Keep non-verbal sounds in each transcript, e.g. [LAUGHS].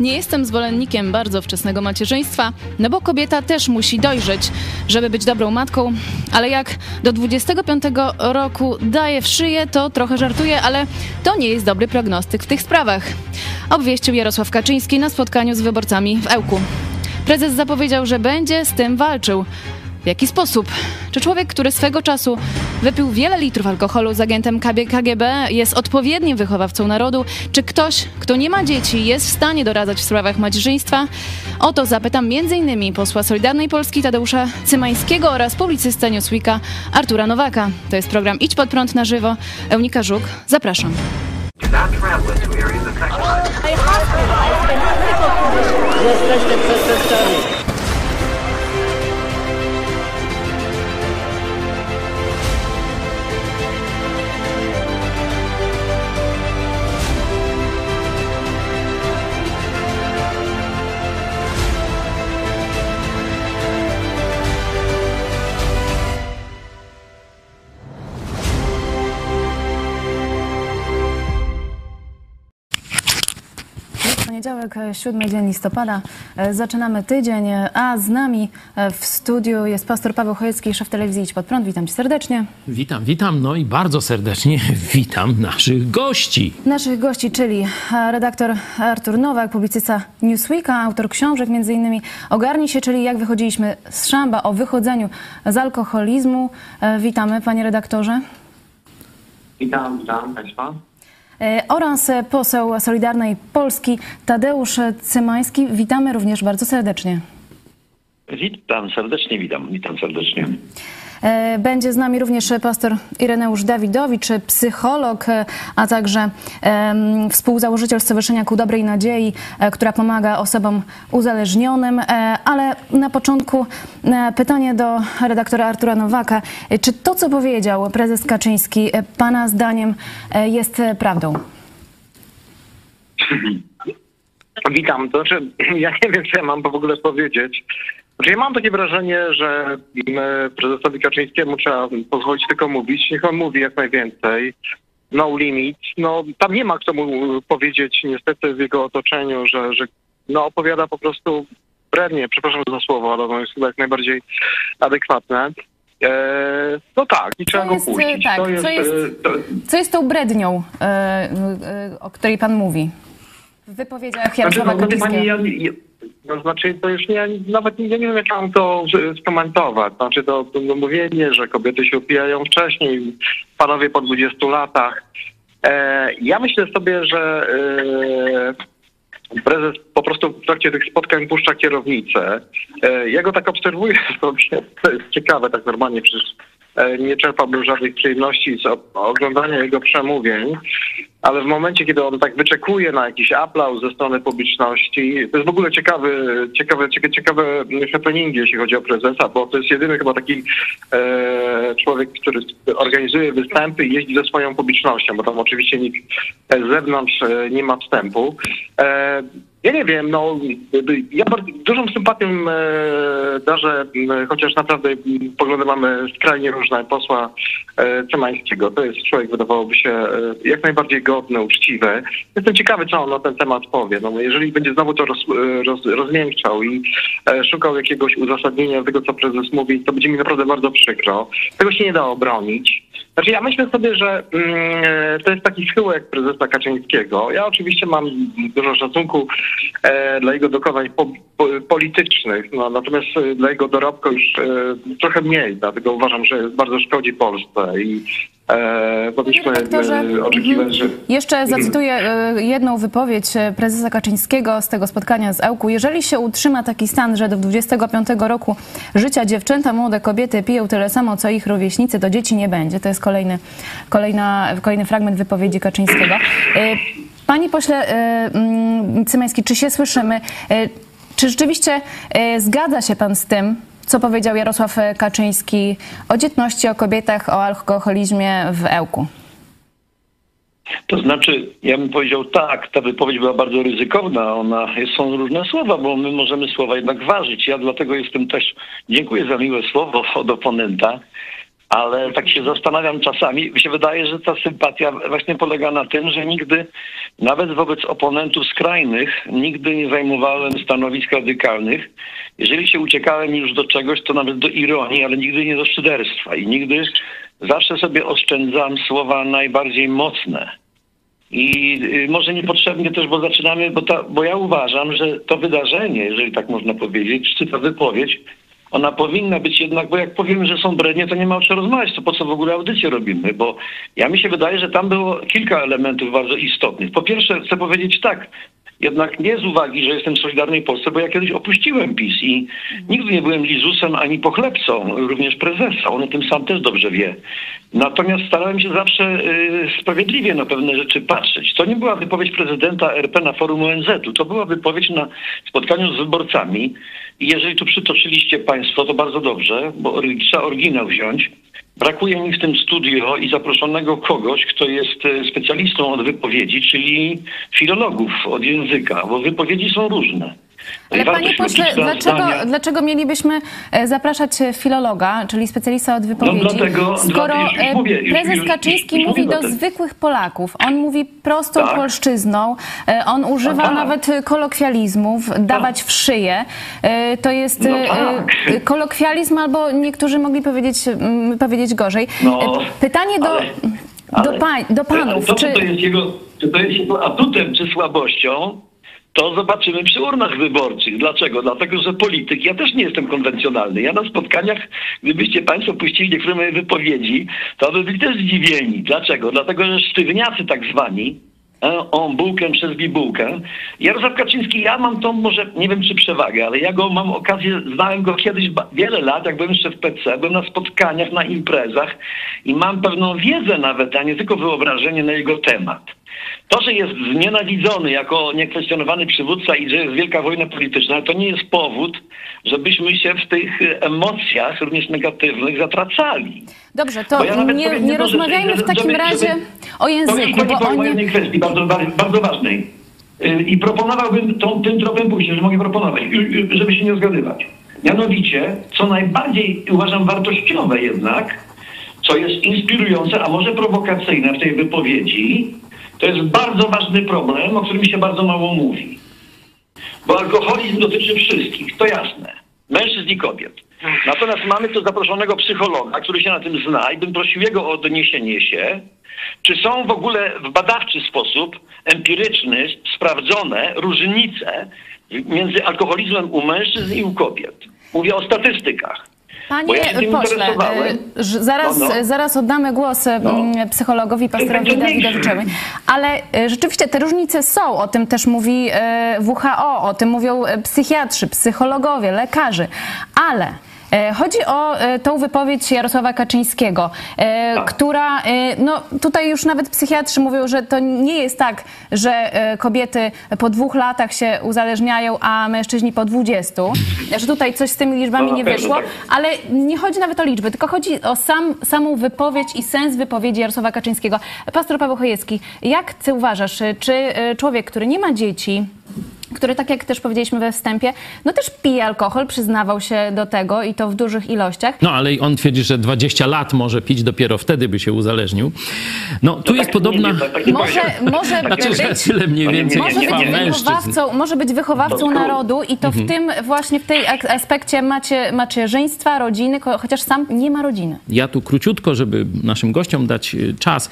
Nie jestem zwolennikiem bardzo wczesnego macierzyństwa, no bo kobieta też musi dojrzeć, żeby być dobrą matką, ale jak do 25 roku daje w szyję, to trochę żartuję, ale to nie jest dobry prognostyk w tych sprawach. Obwieścił Jarosław Kaczyński na spotkaniu z wyborcami w Ełku. Prezes zapowiedział, że będzie z tym walczył. W jaki sposób? Czy człowiek, który swego czasu wypił wiele litrów alkoholu z agentem KGB, jest odpowiednim wychowawcą narodu? Czy ktoś, kto nie ma dzieci, jest w stanie doradzać w sprawach macierzyństwa? O to zapytam m.in. posła Solidarnej Polski Tadeusza Cymańskiego oraz publicystę Newsweeka Artura Nowaka. To jest program Idź Pod Prąd na żywo. Eunika Żuk, zapraszam. Jesteście przestępcami. Poniedziałek, 7 dzień listopada. E, Zaczynamy tydzień, e, a z nami e, w studiu jest pastor Paweł Chojecki, szef telewizji Idź Pod Prąd. Witam cię serdecznie. Witam, witam, no i bardzo serdecznie [LAUGHS] witam naszych gości. Naszych gości, czyli e, redaktor Artur Nowak, publicysta Newsweeka, autor książek między innymi Ogarnij się, czyli jak wychodziliśmy z szamba o wychodzeniu z alkoholizmu. E, Witamy panie redaktorze. Witam, witam Państwa. E, Oraz poseł Solidarnej Polski Tadeusz Cymański. Witamy również bardzo serdecznie. Witam serdecznie, witam, witam serdecznie. E, Będzie z nami również pastor Ireneusz Dawidowicz, psycholog, e, a także współzałożyciel Stowarzyszenia Ku Dobrej Nadziei, e, która pomaga osobom uzależnionym. Ale na początku pytanie do redaktora Artura Nowaka. Czy to, co powiedział prezes Kaczyński, pana zdaniem jest prawdą? Witam, to znaczy, [CLEARS THROAT] ja nie wiem, co ja mam w ogóle powiedzieć. Znaczy, ja mam takie wrażenie, że mm, prezesowi Kaczyńskiemu trzeba pozwolić tylko mówić, niech on mówi jak najwięcej. No limit. No, tam nie ma kto mu powiedzieć niestety w jego otoczeniu, że, że no, opowiada po prostu brednie, przepraszam za słowo, ale ono jest chyba jak najbardziej adekwatne. E, no tak, i trzeba Co go jest, e, puścić. tak, co jest, jest- e, to, Co jest tą brednią, e, e, o której pan mówi? W wypowiedziach Znaczy, Jarosława no, wie pani, Kaczyńskiego. No, znaczy, to już nie, nawet nie, nie wiem, jak mam to skomentować. Znaczy, to, to mówienie, że kobiety się opijają wcześniej, panowie po 20 latach. E, ja myślę sobie, że e, prezes po prostu w trakcie tych spotkań puszcza kierownicę. E, ja go tak obserwuję [LAUGHS] to jest ciekawe, tak normalnie przecież e, nie czerpałbym żadnych przyjemności z oglądania jego przemówień, ale w momencie, kiedy on tak wyczekuje na jakiś aplauz ze strony publiczności, to jest w ogóle ciekawy, ciekawe, ciekawe, ciekawe happeningi, jeśli chodzi o prezesa, bo to jest jedyny chyba taki e, człowiek, który organizuje występy i jeździ ze swoją publicznością, bo tam oczywiście nikt z zewnątrz e, nie ma wstępu. E, ja nie wiem, no ja dużą sympatią e, darzę, chociaż naprawdę poglądy mamy skrajnie różne, posła e, Cymańskiego. To jest człowiek, wydawałoby się, e, jak najbardziej godny, uczciwy. Jestem ciekawy, co on na ten temat powie. No, jeżeli będzie znowu to roz, roz, rozmiękczał i e, szukał jakiegoś uzasadnienia tego, co prezes mówi, to będzie mi naprawdę bardzo przykro. Tego się nie da obronić. Znaczy ja myślę sobie, że mm, to jest taki schyłek prezesa Kaczyńskiego. Ja oczywiście mam dużo szacunku e, dla jego dokonań po, po, politycznych, no, natomiast e, dla jego dorobku już e, trochę mniej, dlatego uważam, że bardzo szkodzi Polsce i powinniśmy Redaktorze, e, oczekiwać, że... Jeszcze zacytuję e, jedną wypowiedź prezesa Kaczyńskiego z tego spotkania z Ełku. Jeżeli się utrzyma taki stan, że do 25 roku życia dziewczęta, młode kobiety piją tyle samo, co ich rówieśnicy, to dzieci nie będzie. To jest kolejny, kolejna, kolejny fragment wypowiedzi Kaczyńskiego. E, Panie pośle e, mm, Cymański, czy się słyszymy? E, Czy rzeczywiście zgadza się pan z tym, co powiedział Jarosław Kaczyński o dzietności, o kobietach, o alkoholizmie w Ełku? To znaczy, ja bym powiedział tak, ta wypowiedź była bardzo ryzykowna, ona, są różne słowa, bo my możemy słowa jednak ważyć. Ja dlatego jestem też, dziękuję za miłe słowo od oponenta, ale tak się zastanawiam czasami, mi się wydaje, że ta sympatia właśnie polega na tym, że nigdy, nawet wobec oponentów skrajnych, nigdy nie zajmowałem stanowisk radykalnych. Jeżeli się uciekałem już do czegoś, to nawet do ironii, ale nigdy nie do szyderstwa i nigdy zawsze sobie oszczędzam słowa najbardziej mocne. I y, może niepotrzebnie też, bo zaczynamy, bo, ta, bo ja uważam, że to wydarzenie, jeżeli tak można powiedzieć, czy ta wypowiedź, ona powinna być jednak, bo jak powiemy, że są brednie, to nie ma o czym rozmawiać, to po co w ogóle audycję robimy, bo ja mi się wydaje, że tam było kilka elementów bardzo istotnych. Po pierwsze chcę powiedzieć tak, jednak nie z uwagi, że jestem w Solidarnej Polsce, bo ja kiedyś opuściłem PiS i nigdy nie byłem Lizusem ani pochlebcą, również prezesa. On o tym sam też dobrze wie. Natomiast starałem się zawsze y, sprawiedliwie na pewne rzeczy patrzeć. To nie była wypowiedź prezydenta RP na forum ONZ-u, to była wypowiedź na spotkaniu z wyborcami. I jeżeli tu przytoczyliście Państwo, to bardzo dobrze, bo trzeba oryginał wziąć. Brakuje mi w tym studio i zaproszonego kogoś, kto jest e, specjalistą od wypowiedzi, czyli filologów od języka, bo wypowiedzi są różne. Ale panie pośle, dlaczego, dlaczego mielibyśmy e, zapraszać filologa, czyli specjalista od wypowiedzi, no dlatego, skoro dlatego, już, już mówię, już, prezes Kaczyński już, mówi do zwykłych Polaków, on mówi prostą tak. polszczyzną, e, on używa tak. nawet kolokwializmów, tak. dawać w szyję. E, to jest no tak. kolokwializm albo niektórzy mogli powiedzieć, powiedzieć gorzej. No, Pytanie do... Ale... Do, pań, do panów. To, czy... to jest jego, czy to jest jego atutem czy słabością, to zobaczymy przy urnach wyborczych. Dlaczego? Dlatego, że polityk, ja też nie jestem konwencjonalny. Ja na spotkaniach, gdybyście Państwo puścili niektóre moje wypowiedzi, to by byli też zdziwieni. Dlaczego? Dlatego, że sztywniacy tak zwani, on bułkę przez bibułkę. Jarosław Kaczyński, ja mam tą może, nie wiem czy przewagę, ale ja go mam okazję, znałem go kiedyś wiele lat, jak byłem jeszcze w PC, byłem na spotkaniach, na imprezach i mam pewną wiedzę nawet, a nie tylko wyobrażenie na jego temat. To, że jest znienawidzony jako niekwestionowany przywódca i że jest wielka wojna polityczna, to nie jest powód, żebyśmy się w tych emocjach, również negatywnych, zatracali. Dobrze, to ja nie, nie rozmawiajmy w takim żeby, razie żeby, o języku, bo o jednej kwestii bardzo, bardzo ważnej. Y, I proponowałbym tą, tym tropem pójść, że mogę proponować, y, y, żeby się nie zgadywać. Mianowicie, co najbardziej uważam wartościowe jednak, co jest inspirujące, a może prowokacyjne w tej wypowiedzi, to jest bardzo ważny problem, o którym się bardzo mało mówi. Bo alkoholizm dotyczy wszystkich, to jasne. Mężczyzn i kobiet. Natomiast mamy tu zaproszonego psychologa, który się na tym zna i bym prosił jego o odniesienie się, czy są w ogóle w badawczy sposób, empiryczny, sprawdzone różnice między alkoholizmem u mężczyzn i u kobiet. Mówię o statystykach. Panie ja pośle, y, zaraz, no, no. zaraz oddamy głos y, no. psychologowi pastorowi Dawidowiczowi, ale y, rzeczywiście te różnice są, o tym też mówi WHO, o tym mówią psychiatrzy, psychologowie, lekarze, ale E, chodzi o e, tą wypowiedź Jarosława Kaczyńskiego, e, tak. która, no tutaj już nawet psychiatrzy mówią, że to nie jest tak, że kobiety po dwóch latach się uzależniają, a mężczyźni po dwudziestu, że tutaj coś z tymi liczbami no, nie wyszło, tak. ale nie chodzi nawet o liczby, tylko chodzi o sam, samą wypowiedź i sens wypowiedzi Jarosława Kaczyńskiego. Pastor Paweł Chojecki, jak ty uważasz, czy człowiek, który nie ma dzieci, który, tak jak też powiedzieliśmy we wstępie, no też pije alkohol, przyznawał się do tego i to w dużych ilościach. No ale on twierdzi, że 20 lat może pić, dopiero wtedy by się uzależnił. No tu jest podobna... może, może znaczy, być, [LAUGHS] tyle mniej więcej może być wychowawcą, może być wychowawcą narodu i to w mhm. tym właśnie w tej aspekcie macie, macierzyństwa, rodziny, chociaż sam nie ma rodziny. Ja tu króciutko, żeby naszym gościom dać y, czas.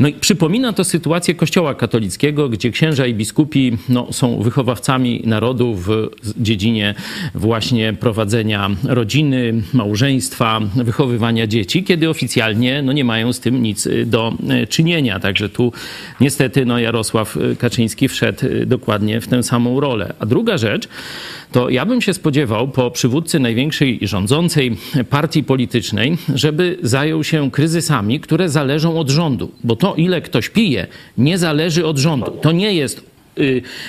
No i przypomina to sytuację Kościoła katolickiego, gdzie księża i biskupi no, są wychowawcami wychowawcami narodu w dziedzinie właśnie prowadzenia rodziny, małżeństwa, wychowywania dzieci, kiedy oficjalnie no, nie mają z tym nic y, do y, czynienia. Także tu niestety no, Jarosław y, Kaczyński wszedł dokładnie w tę samą rolę. A druga rzecz, to ja bym się spodziewał po przywódcy największej rządzącej partii politycznej, żeby zajął się kryzysami, które zależą od rządu. Bo to, ile ktoś pije, nie zależy od rządu. To nie jest Y,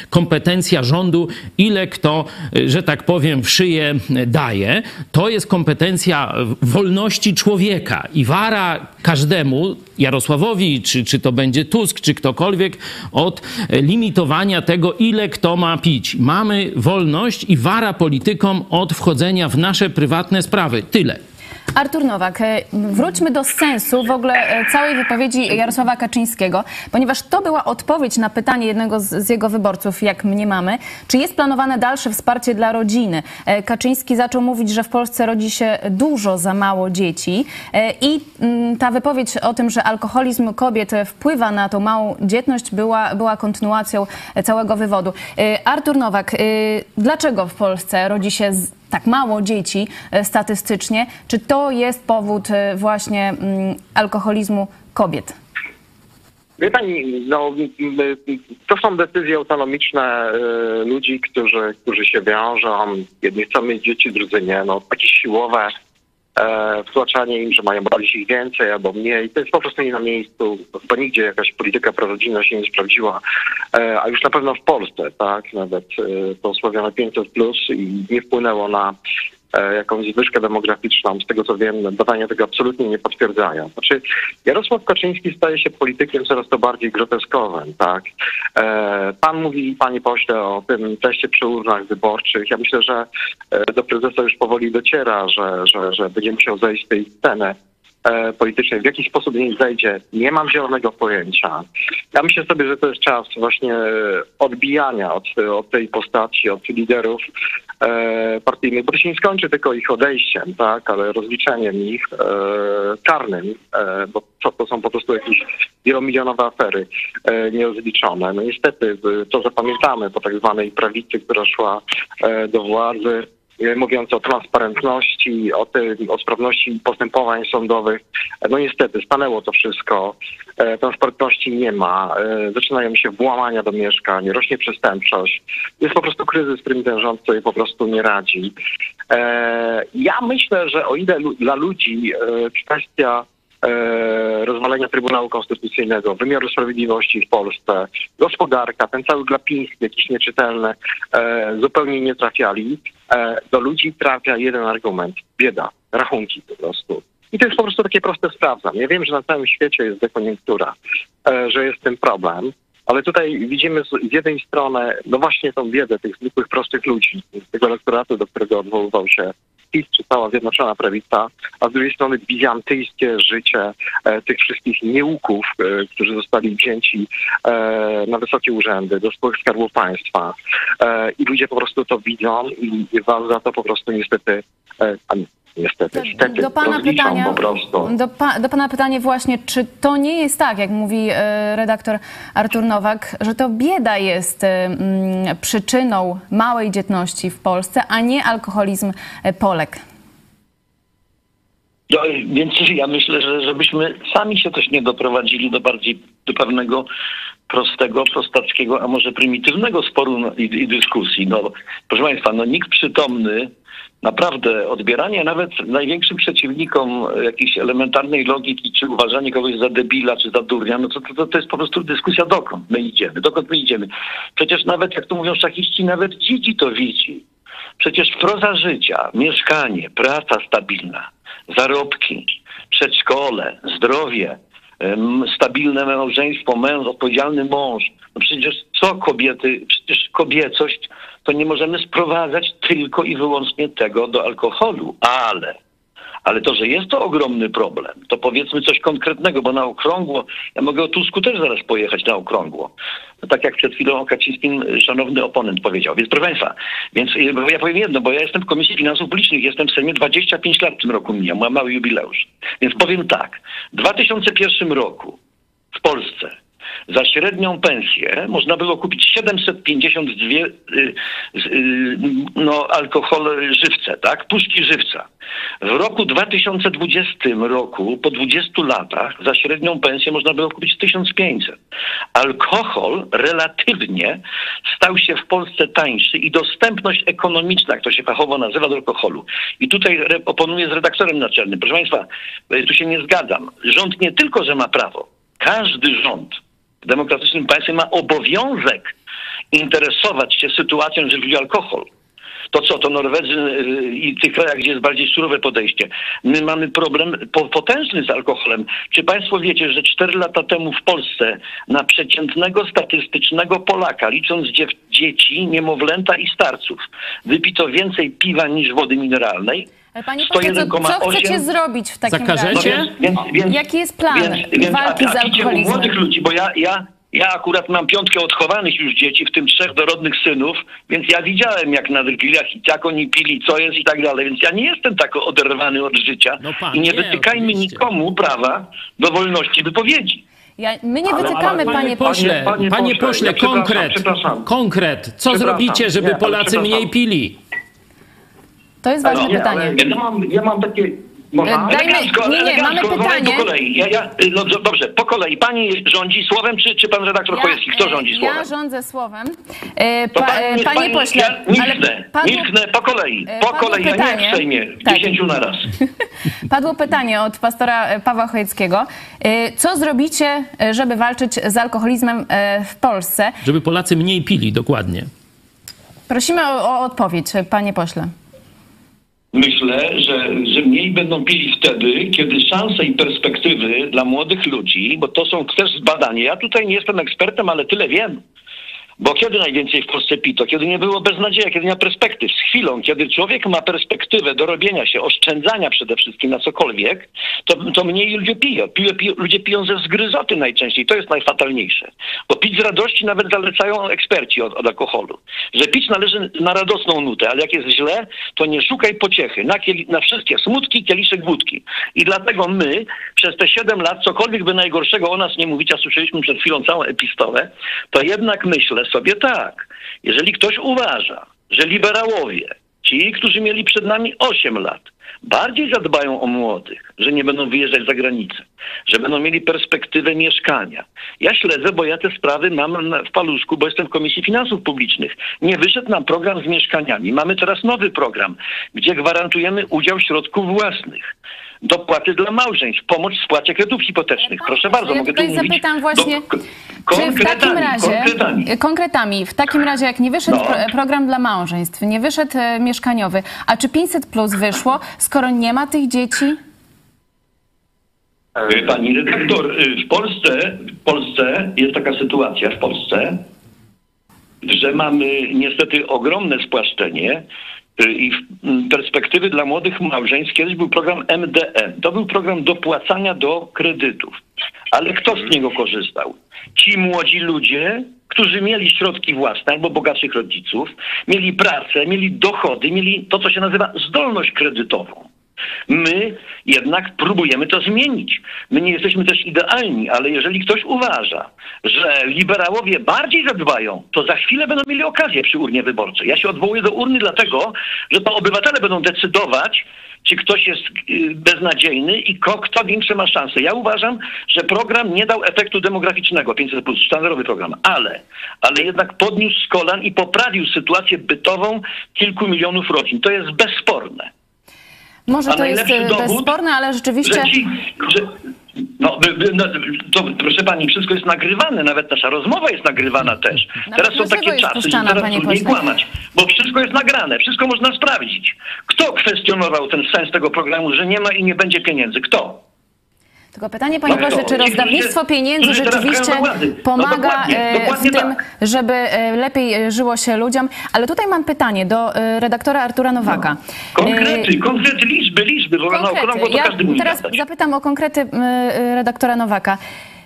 kompetencja rządu, ile kto, y, że tak powiem, w szyję daje. To jest kompetencja wolności człowieka i wara każdemu, Jarosławowi, czy, czy to będzie Tusk, czy ktokolwiek, od limitowania tego, ile kto ma pić. Mamy wolność i wara politykom od wchodzenia w nasze prywatne sprawy. Tyle. Artur Nowak, e, wróćmy do sensu w ogóle e, całej wypowiedzi Jarosława Kaczyńskiego, ponieważ to była odpowiedź na pytanie jednego z, z jego wyborców, jak mniemamy, czy jest planowane dalsze wsparcie dla rodziny. E, Kaczyński zaczął mówić, że w Polsce rodzi się dużo za mało dzieci i mm, ta wypowiedź o tym, że alkoholizm kobiet wpływa na tą małą dzietność była, była kontynuacją całego wywodu. Artur Nowak, dlaczego w Polsce rodzi się tak mało dzieci e, statystycznie. Czy to jest powód e, właśnie mm, alkoholizmu kobiet? Wie pani, no, to są decyzje autonomiczne e, ludzi, którzy, którzy się wiążą. Jedni chcą mieć dzieci, drudzy nie. No, takie siłowe e, wtłaczanie im, że mają bawić ich więcej albo mniej. To jest po prostu nie na miejscu. Chyba nigdzie jakaś polityka prorodzinna się nie sprawdziła, e, a już na pewno w Polsce, tak, nawet e, to osławione 500 plus i nie wpłynęło na jakąś zwyżkę demograficzną. Z tego co wiem, badania tego absolutnie nie potwierdzają. Znaczy, Jarosław Kaczyński staje się politykiem coraz to bardziej groteskowym, tak? E, pan mówi, panie pośle, o tym teście przy urnach wyborczych. Ja myślę, że e, do prezesa już powoli dociera, że, że, że będzie musiał zejść z tej sceny E, politycznej, w jaki sposób nie zajdzie, nie mam zielonego pojęcia. Ja myślę sobie, że to jest czas właśnie odbijania od, od tej postaci, od liderów e, partyjnych, bo to się nie skończy tylko ich odejściem, tak, ale rozliczeniem ich e, karnym, e, bo to, to są po prostu jakieś wielomilionowe afery e, nierozliczone. No niestety to zapamiętamy po tak zwanej prawicy, która szła e, do władzy, E, mówiąc o transparentności, o, tej, o sprawności postępowań sądowych. E, no niestety stanęło to wszystko. E, transparentności nie ma. Zaczynają się włamania do mieszkań, rośnie przestępczość. Jest po prostu kryzys, z którym ten rząd sobie po prostu nie radzi. Ja myślę, że o ile dla ludzi kwestia E, rozwalenia Trybunału Konstytucyjnego, wymiaru sprawiedliwości w Polsce, gospodarka, ten cały glapiński, jakiś nieczytelny, e, zupełnie nie trafiali. E, do ludzi trafia jeden argument, bieda, rachunki po prostu. I to jest po prostu takie proste sprawdzam. Ja wiem, że na całym świecie jest dekoniunktura, że jest tym problem, ale tutaj widzimy z jednej strony, no właśnie tą biedę tych zwykłych, prostych ludzi, tego elektoratu, do którego odwoływał się PiS czy cała Zjednoczona Prawica, a z drugiej strony bizantyjskie życie e, tych wszystkich nieuków, e, którzy zostali wzięci e, na wysokie urzędy, do spółek Skarbu Państwa. I ludzie po prostu to widzą i, was za to po prostu niestety niestety, niestety do pana pytania. Do, pa, do, pana pytanie właśnie, czy to nie jest tak, jak mówi e, redaktor Artur Nowak, że to bieda jest e, przyczyną małej dzietności w Polsce, a nie alkoholizm e, Polek? No, więc ja myślę, że żebyśmy sami się też nie doprowadzili do bardziej do pewnego prostego, prostackiego, a może prymitywnego sporu i, i dyskusji. No, proszę Państwa, no nikt przytomny naprawdę odbieranie nawet największym przeciwnikom jakiejś elementarnej logiki, czy uważanie kogoś za debila, czy za durnia, no to, to, to jest po prostu dyskusja, dokąd my idziemy, dokąd my idziemy. Przecież nawet, jak to mówią szachiści, nawet dzidzi to widzi. Przecież proza życia, mieszkanie, praca stabilna, zarobki, przedszkole, zdrowie, stabilne małżeństwo, męż, odpowiedzialny mąż. No przecież co kobiety, przecież kobiecość to nie możemy sprowadzać tylko i wyłącznie tego do alkoholu, ale ale to, że jest to ogromny problem, to powiedzmy coś konkretnego, bo na okrągło, ja mogę o Tusku też zaraz pojechać na okrągło. No tak jak przed chwilą o Kaczyńskim szanowny oponent powiedział. Więc proszę Państwa, więc ja powiem jedno, bo ja jestem w Komisji Finansów Publicznych, jestem w Sejmie 25 lat w tym roku mija, mam mały jubileusz. Więc powiem tak, w 2001 roku w Polsce za średnią pensję można było kupić 752 y, y, no, alkohol żywce, tak? Puszki żywca. W roku 2020 roku, po 20 latach, za średnią pensję można było kupić 1500. Alkohol relatywnie stał się w Polsce tańszy i dostępność ekonomiczna, jak to się fachowo nazywa, do alkoholu. I tutaj oponuję z redaktorem naczelnym. Proszę Państwa, y, tu się nie zgadzam. Rząd nie tylko, że ma prawo, każdy rząd demokratycznym państwie ma obowiązek interesować się sytuacją, jeżeli chodzi o alkohol. To co, to Norwedzy y, i tych krajach, gdzie jest bardziej surowe podejście. My mamy problem potężny z alkoholem. Czy Państwo wiecie, że cztery lata temu w Polsce na przeciętnego statystycznego Polaka, licząc dziew dzieci, niemowlęta i starców. Wypito więcej piwa niż wody mineralnej. Ale panie pośle, co, co 101,8. chcecie zrobić w takim Zakażecie? razie? Więc, więc, Jaki jest plan więc, więc, walki a, z a u alkoholizmem? młodych ludzi, bo ja, ja, ja akurat mam piątkę odchowanych już dzieci, w tym trzech dorodnych synów, więc ja widziałem jak na grillach i jak oni pili, co jest i tak dalej, więc ja nie jestem tak oderwany od życia No pan i nie nie, wytykajmy oczywiście. nikomu prawa do wolności wypowiedzi. Ja, my nie Ale- wytykamy, ale- panie panie pośle. Panie panie pośle, pośle, ja przepraszam, konkret, przepraszam. konkret. Co Przepraszam, zrobicie, żeby nie, Polacy mniej pili? To jest ważne Nie, pytanie. ale ja mam, ja mam takie... Można? Dajmy- Elegancko, nie, nie, elegancko, mamy pytanie. Po kolei. Ja, ja, no, dobrze, po kolei. Pani rządzi słowem, czy, czy pan redaktor Chojecki? Kto e, rządzi słowem? Ja rządzę słowem. E, pa, pani- e, panie pani- pośle, ja milknę, ale padło, milknę po kolei, e, po kolei, nie pytanie. jak w Sejmie, Tak. dziesięciu na raz. [LAUGHS] padło pytanie od pastora Pawła Chojeckiego. E, Co zrobicie, żeby walczyć z alkoholizmem w Polsce? Żeby Polacy mniej pili, dokładnie. Prosimy o, o odpowiedź, panie pośle. Myślę, że, że mniej będą pili wtedy, kiedy szanse i perspektywy dla młodych ludzi, bo to są też badania. Ja tutaj nie jestem ekspertem, ale tyle wiem. Bo kiedy najwięcej w Polsce pito? Kiedy nie było beznadzieja, kiedy nie ma perspektyw. Z chwilą, kiedy człowiek ma perspektywę do robienia się, oszczędzania przede wszystkim na cokolwiek, to, to mniej ludzie piją. Piją, piją. Ludzie piją ze zgryzoty najczęściej. To jest najfatalniejsze. Bo pić z radości nawet zalecają eksperci od, od alkoholu. Że pić należy na radosną nutę, ale jak jest źle, to nie szukaj pociechy. Na, kieli, na wszystkie smutki, kieliszek wódki. I dlatego my przez te 7 lat, cokolwiek by najgorszego o nas nie mówić, a słyszeliśmy przed chwilą całą epistolę, to jednak myślę sobie tak. Jeżeli ktoś uważa, że liberałowie, ci, którzy mieli przed nami 8 lat, bardziej zadbają o młodych, że nie będą wyjeżdżać za granicę, że będą mieli perspektywę mieszkania. Ja śledzę, bo ja te sprawy mam w paluszku, bo jestem w Komisji Finansów Publicznych. Nie wyszedł nam program z mieszkaniami. Mamy teraz nowy program, gdzie gwarantujemy udział środków własnych. Dopłaty dla małżeństw, pomoc w spłacie kredytów hipotecznych. Panie Proszę bardzo, ja mogę tutaj tu mówić. zapytam właśnie, do- Czy w takim konkretami, razie, konkretami. e, konkretami, w takim razie jak nie wyszedł No. pro, program dla małżeństw, nie wyszedł e, mieszkaniowy, a czy 500 plus wyszło, skoro nie ma tych dzieci? Y, Pani redaktor, y, w Polsce, w Polsce jest taka sytuacja w Polsce, że mamy niestety ogromne spłaszczenie i w- m, perspektywy dla młodych małżeństw. Kiedyś był program MDM. To był program dopłacania do kredytów. Ale kto z niego korzystał? Ci młodzi ludzie, którzy mieli środki własne albo bogatszych rodziców, mieli pracę, mieli dochody, mieli to, co się nazywa zdolność kredytową. My jednak próbujemy to zmienić. My nie jesteśmy też idealni, ale jeżeli ktoś uważa, że liberałowie bardziej zadbają, to za chwilę będą mieli okazję przy urnie wyborczej. Ja się odwołuję do urny dlatego, że to obywatele będą decydować, czy ktoś jest y, beznadziejny i kto większe ma szanse. Ja uważam, że program nie dał efektu demograficznego, 500 plus, sztandarowy program, ale, ale jednak podniósł z kolan i poprawił sytuację bytową kilku milionów rodzin. To jest bezsporne. Może A to jest e, bezsporne, ale rzeczywiście... Że ci, że, no, no, to, proszę pani, wszystko jest nagrywane, nawet nasza rozmowa jest nagrywana też. Nawet teraz są takie czasy, że teraz trudniej kłamać, bo wszystko jest nagrane, wszystko można sprawdzić. Kto kwestionował ten sens tego programu, że nie ma i nie będzie pieniędzy? Kto? Tylko pytanie, panie No pośle, czy rozdawnictwo pieniędzy rzeczywiście. No pomaga e, w tym, tak. żeby e, lepiej e, żyło się ludziom? Ale tutaj mam pytanie do e, redaktora Artura Nowaka. E, Konkrety, konkrety, liczby, liczby, bo na Konkrety. okrągło to Ja każdy musi teraz zapytam o konkrety e, e, redaktora Nowaka.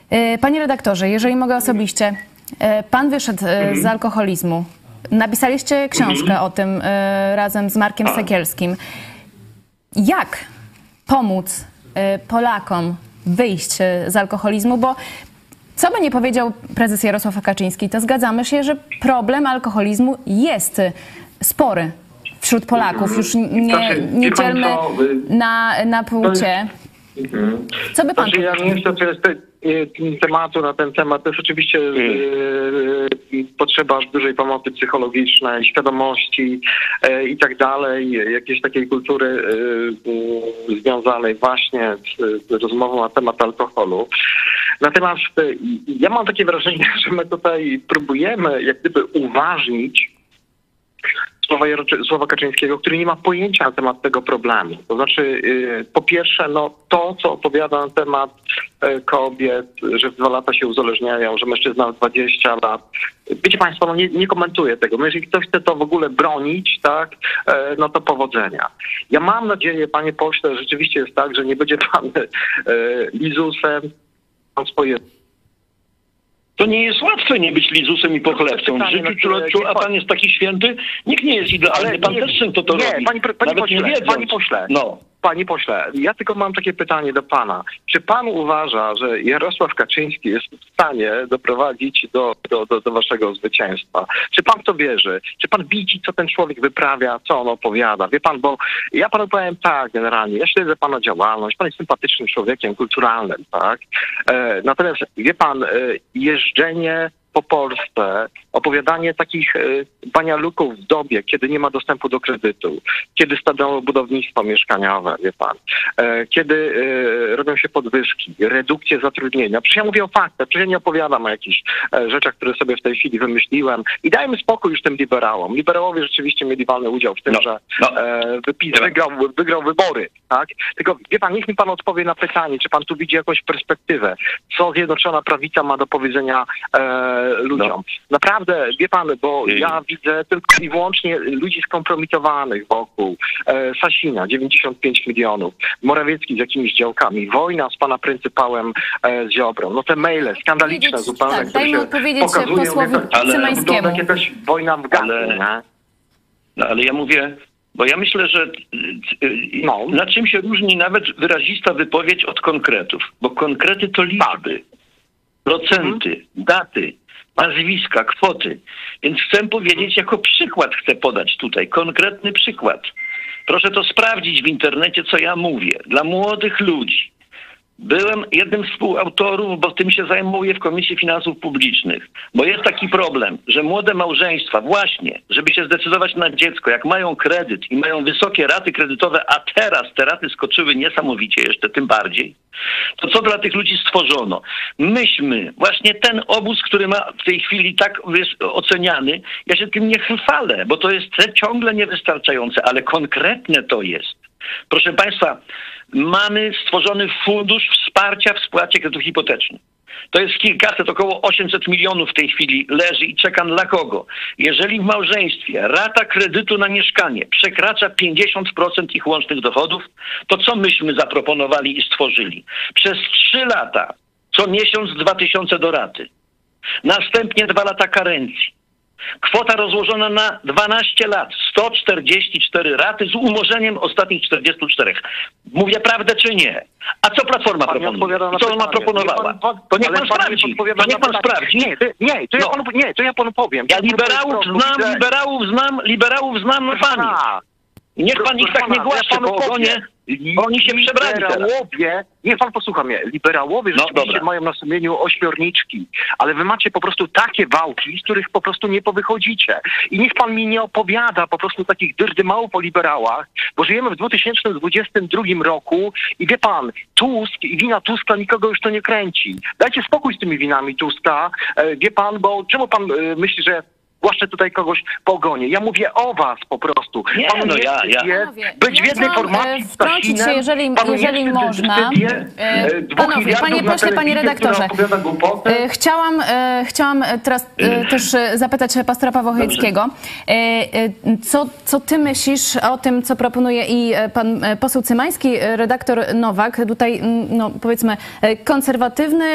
E, Panie redaktorze, jeżeli mogę osobiście, e, pan wyszedł e, Mhm. z alkoholizmu. Napisaliście książkę o tym e, razem z Markiem Tak. Sekielskim. Jak pomóc e, Polakom wyjść e, z alkoholizmu? Bo co by nie powiedział prezes Jarosław Kaczyński, to zgadzamy się, że problem alkoholizmu jest e, spory wśród Polaków. Już nie, nie dzielmy y, na, na płcie. Co by pan Znaczy, ja powiedział? nie chcę teraz te, e, tematu na ten temat. To jest oczywiście e, potrzeba dużej pomocy psychologicznej, świadomości e, i tak dalej, jakiejś takiej kultury e, związanej właśnie z, z rozmową na temat alkoholu. Natomiast e, ja mam takie wrażenie, [LAUGHS] że my tutaj próbujemy jak gdyby uważnić słowa, słowa Kaczyńskiego, który nie ma pojęcia na temat tego problemu. To znaczy, y, po pierwsze, no to, co opowiada na temat y, kobiet, że w dwa lata się uzależniają, że mężczyzna ma 20 lat. Wiecie Państwo, no nie, nie komentuję tego. No jeżeli ktoś chce to w ogóle bronić, tak, e, no to powodzenia. Ja mam nadzieję, panie pośle, że rzeczywiście jest tak, że nie będzie pan e, lizusem, pan swoje To nie jest łatwe nie być lizusem i pochlebcą. W życiu no, a pan jest taki święty? Nikt nie jest idealny. Pan nie- też często to nie, robi. panie pre- panie Nawet pośle, nie wiedząc. panie pośle. No. Panie pośle, ja tylko mam takie pytanie do pana. Czy pan uważa, że Jarosław Kaczyński jest w stanie doprowadzić do, do, do, do waszego zwycięstwa? Czy pan to wierzy? Czy pan widzi, co ten człowiek wyprawia, co on opowiada? Wie pan, bo ja panu powiem tak generalnie, ja śledzę pana działalność, pan jest sympatycznym człowiekiem, kulturalnym, tak? E, natomiast wie pan, e, jeżdżenie po Polsce, opowiadanie takich e, banialuków w dobie, kiedy nie ma dostępu do kredytu, kiedy stanęło budownictwo mieszkaniowe, wie pan, e, kiedy e, robią się podwyżki, redukcje zatrudnienia. Przecież ja mówię o faktach, przecież ja nie opowiadam o jakichś rzeczach, które sobie w tej chwili wymyśliłem i dajmy spokój już tym liberałom. Liberałowie rzeczywiście mieli walny udział w tym, No, że no. wypis wygrał, wygrał wybory, tak? Tylko wie pan, niech mi pan odpowie na pytanie, czy pan tu widzi jakąś perspektywę, co Zjednoczona Prawica ma do powiedzenia e, ludziom. No. Naprawdę, wie pan, bo ja widzę tylko i wyłącznie ludzi skompromitowanych wokół. E, Sasina, 95 milionów, Morawiecki z jakimiś działkami, wojna z pana pryncypałem e, Ziobrą, no te maile skandaliczne zupełnie, tak, dajmy się odpowiedzieć pokazują, posłowi Cymańskiemu. wygląda jak jakaś wojna w gazu, Ale-? No, ale ja mówię, bo ja myślę, że y, No. na czym się różni nawet wyrazista wypowiedź od konkretów, bo konkrety to liczby, procenty, daty, nazwiska, kwoty. Więc chcę powiedzieć, jako przykład chcę podać tutaj, konkretny przykład. Proszę to sprawdzić w internecie, co ja mówię. Dla młodych ludzi. Byłem jednym z współautorów, bo tym się zajmuję w Komisji Finansów Publicznych. Bo jest taki problem, że młode małżeństwa, właśnie, żeby się zdecydować na dziecko, jak mają kredyt i mają wysokie raty kredytowe, a teraz te raty skoczyły niesamowicie jeszcze, tym bardziej, to co dla tych ludzi stworzono? Myśmy, właśnie ten obóz, który ma w tej chwili tak jest oceniany, ja się tym nie chwalę, bo to jest ciągle niewystarczające, ale konkretne to jest. Proszę Państwa, mamy stworzony fundusz wsparcia w spłacie kredytów hipotecznych. To jest kilkaset, około 800 milionów w tej chwili leży i czeka dla kogo? Jeżeli w małżeństwie rata kredytu na mieszkanie przekracza 50% ich łącznych dochodów, to co myśmy zaproponowali i stworzyli? Przez 3 lata, co miesiąc 2000 do raty. Następnie 2 lata karencji. Kwota rozłożona na 12 lat, 144 raty z umorzeniem ostatnich 44. Mówię prawdę czy nie? A co Platforma Pan nie proponuje? Co ona pytanie. proponowała? Nie, pan- To niech pan nie sprawdzi. odpowiada To niech pan sprawdzi. Nie, ty- nie, to ja No. panu, nie, to ja panu powiem. Ja To liberałów znam, liberałów znam, liberałów znam, no panie. Niech pan ich tak nie pana, głaszcze ja bo oni się przebrali. Liberałowie, niech pan posłucha mnie, liberałowie No, rzeczywiście dobra. mają na sumieniu ośmiorniczki, ale wy macie po prostu takie wałki, z których po prostu nie powychodzicie. I niech pan mi nie opowiada po prostu takich dyrdymałów o liberałach, bo żyjemy w 2022 roku i wie pan, Tusk i wina Tuska nikogo już to nie kręci. Dajcie spokój z tymi winami Tuska, e, wie pan, bo czemu pan e, myśli, że Głaszczę tutaj kogoś po ogonie. Ja mówię o was po prostu. Nie, Panu no nie ja- ja- być w jednej formacji e, z wtrącić się, Sasinem. jeżeli- jeżeli można. E, panowie, panie pośle, panie redaktorze. E, Chciałam, chciałam teraz też zapytać pastora Pawła Chojeckiego. Co, co ty myślisz o tym, co proponuje i pan poseł Cymański, redaktor Nowak, tutaj no, powiedzmy konserwatywny,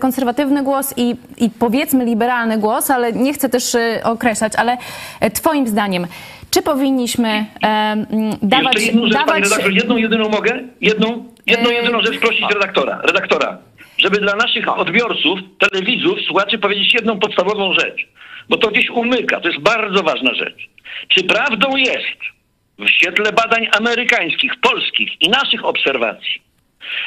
konserwatywny głos i, i powiedzmy liberalny głos, ale nie chcę też e, określać, ale e, twoim zdaniem, czy powinniśmy e, dawać... Jeszcze jedną rzecz, panie dawać redaktor, jedną jedyną mogę? Jedną, jedną Yy, jedyną rzecz prosić redaktora. Redaktora, żeby dla naszych odbiorców, telewizów, słuchaczy powiedzieć jedną podstawową rzecz. Bo to gdzieś umyka, to jest bardzo ważna rzecz. Czy prawdą jest, w świetle badań amerykańskich, polskich i naszych obserwacji,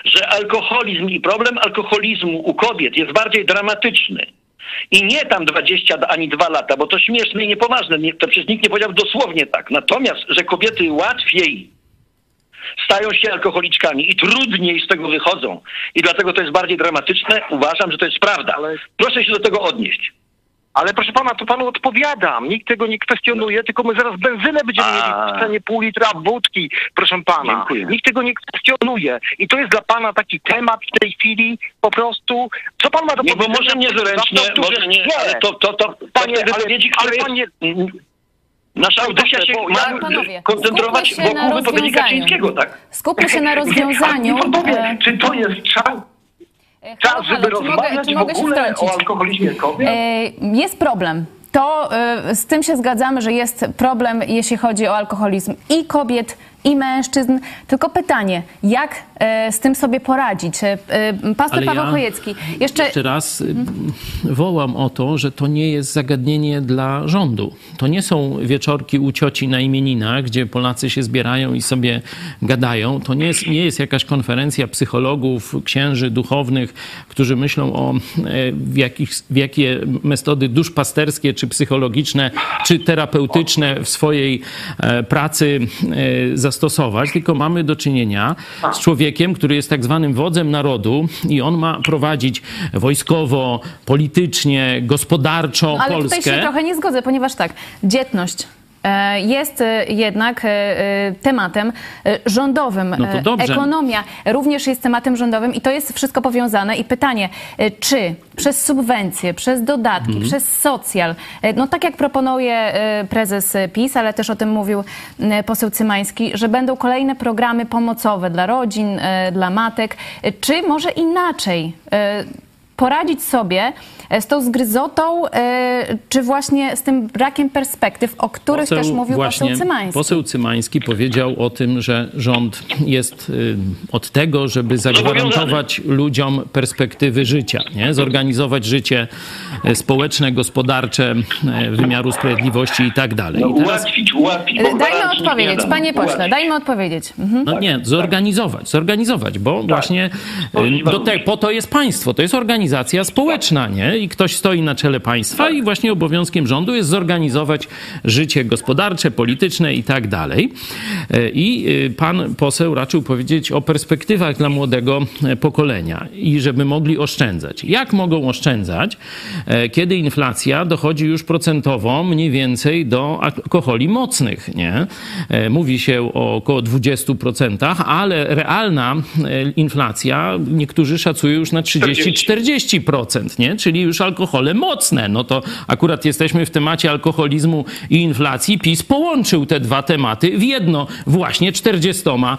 że alkoholizm i problem alkoholizmu u kobiet jest bardziej dramatyczny. I nie tam 20 ani 2 lata, bo to śmieszne i niepoważne. Nie, to przecież nikt nie powiedział dosłownie tak. Natomiast, że kobiety łatwiej stają się alkoholiczkami i trudniej z tego wychodzą. I dlatego to jest bardziej dramatyczne. Uważam, że to jest prawda. Proszę się do tego odnieść. Ale proszę pana, to panu odpowiadam. Nikt tego nie kwestionuje, tylko my zaraz benzynę będziemy A. mieli w cenie pół litra wódki, proszę pana. Dziękuję. Nikt tego nie kwestionuje. I to jest dla pana taki temat w tej chwili po prostu. Co pan ma do Nie, bo powiedzenia? może niezręcznie, to, może nie, ale to, to, to, to Panie, te ale- wypowiedzi, ale panie-. Nasza audycja się ma panowie, koncentrować się wokół wypowiedzi. Kaczyńskiego, tak? Skupmy się na rozwiązaniu. Pan powie, e, czy to jest czas, e, czas halo, żeby halo, czy mogę, rozmawiać czy w mogę się o alkoholizmie kobiet? E, Jest problem. To e, z tym się zgadzamy, że jest problem, jeśli chodzi o alkoholizm i kobiet, i mężczyzn. Tylko pytanie, jak e, z tym sobie poradzić? E, e, Pastor Ale Paweł ja Chojecki, jeszcze Jeszcze raz wołam o to, że to nie jest zagadnienie dla rządu. To nie są wieczorki u cioci na imieninach, gdzie Polacy się zbierają i sobie gadają. To nie jest, nie jest jakaś konferencja psychologów, księży, duchownych, którzy myślą o w, jakich, w jakie metody duszpasterskie, czy psychologiczne, czy terapeutyczne w swojej pracy e, zastosować, tylko mamy do czynienia z człowiekiem, który jest tak zwanym wodzem narodu i on ma prowadzić wojskowo, politycznie, gospodarczo Ale Polskę. tutaj się trochę nie zgodzę, ponieważ tak, dzietność jest e, jednak e, e, tematem e, rządowym. No E. Ekonomia również jest tematem rządowym i to jest wszystko powiązane. I pytanie, e, czy przez subwencje, przez dodatki, Mhm. przez socjal, e, no tak jak proponuje e, prezes PiS, ale też o tym mówił e, poseł Cymański, że będą kolejne programy pomocowe dla rodzin, e, dla matek, e, czy może inaczej e, poradzić sobie e, z tą zgryzotą, e, czy właśnie z tym brakiem perspektyw, o których też mówił właśnie, poseł Cymański. Poseł Cymański powiedział o tym, że rząd jest y, od tego, żeby zagwarantować ludziom perspektywy życia, nie? zorganizować życie y, społeczne, gospodarcze, wymiaru sprawiedliwości i tak dalej. No, I teraz ułatwić, ułatwić. Dajmy odpowiedzieć, panie pośle, Ułatwić. dajmy odpowiedzieć. Mhm. No nie, zorganizować, zorganizować, bo właśnie y, do te, po to jest państwo, to jest organizacja społeczna, nie? I ktoś stoi na czele państwa i właśnie obowiązkiem rządu jest zorganizować życie gospodarcze, polityczne i tak dalej. I y, pan poseł raczył powiedzieć o perspektywach dla młodego e, pokolenia i żeby mogli oszczędzać. Jak mogą oszczędzać, e, kiedy inflacja dochodzi już procentowo mniej więcej do alkoholi mocnych, nie? E, Mówi się o około 20%, ale realna inflacja niektórzy szacują już na 30-40%, nie? Czyli już alkohole mocne. No to akurat jesteśmy w temacie alkoholizmu i inflacji. PiS połączył te dwa tematy w jedno, właśnie 40%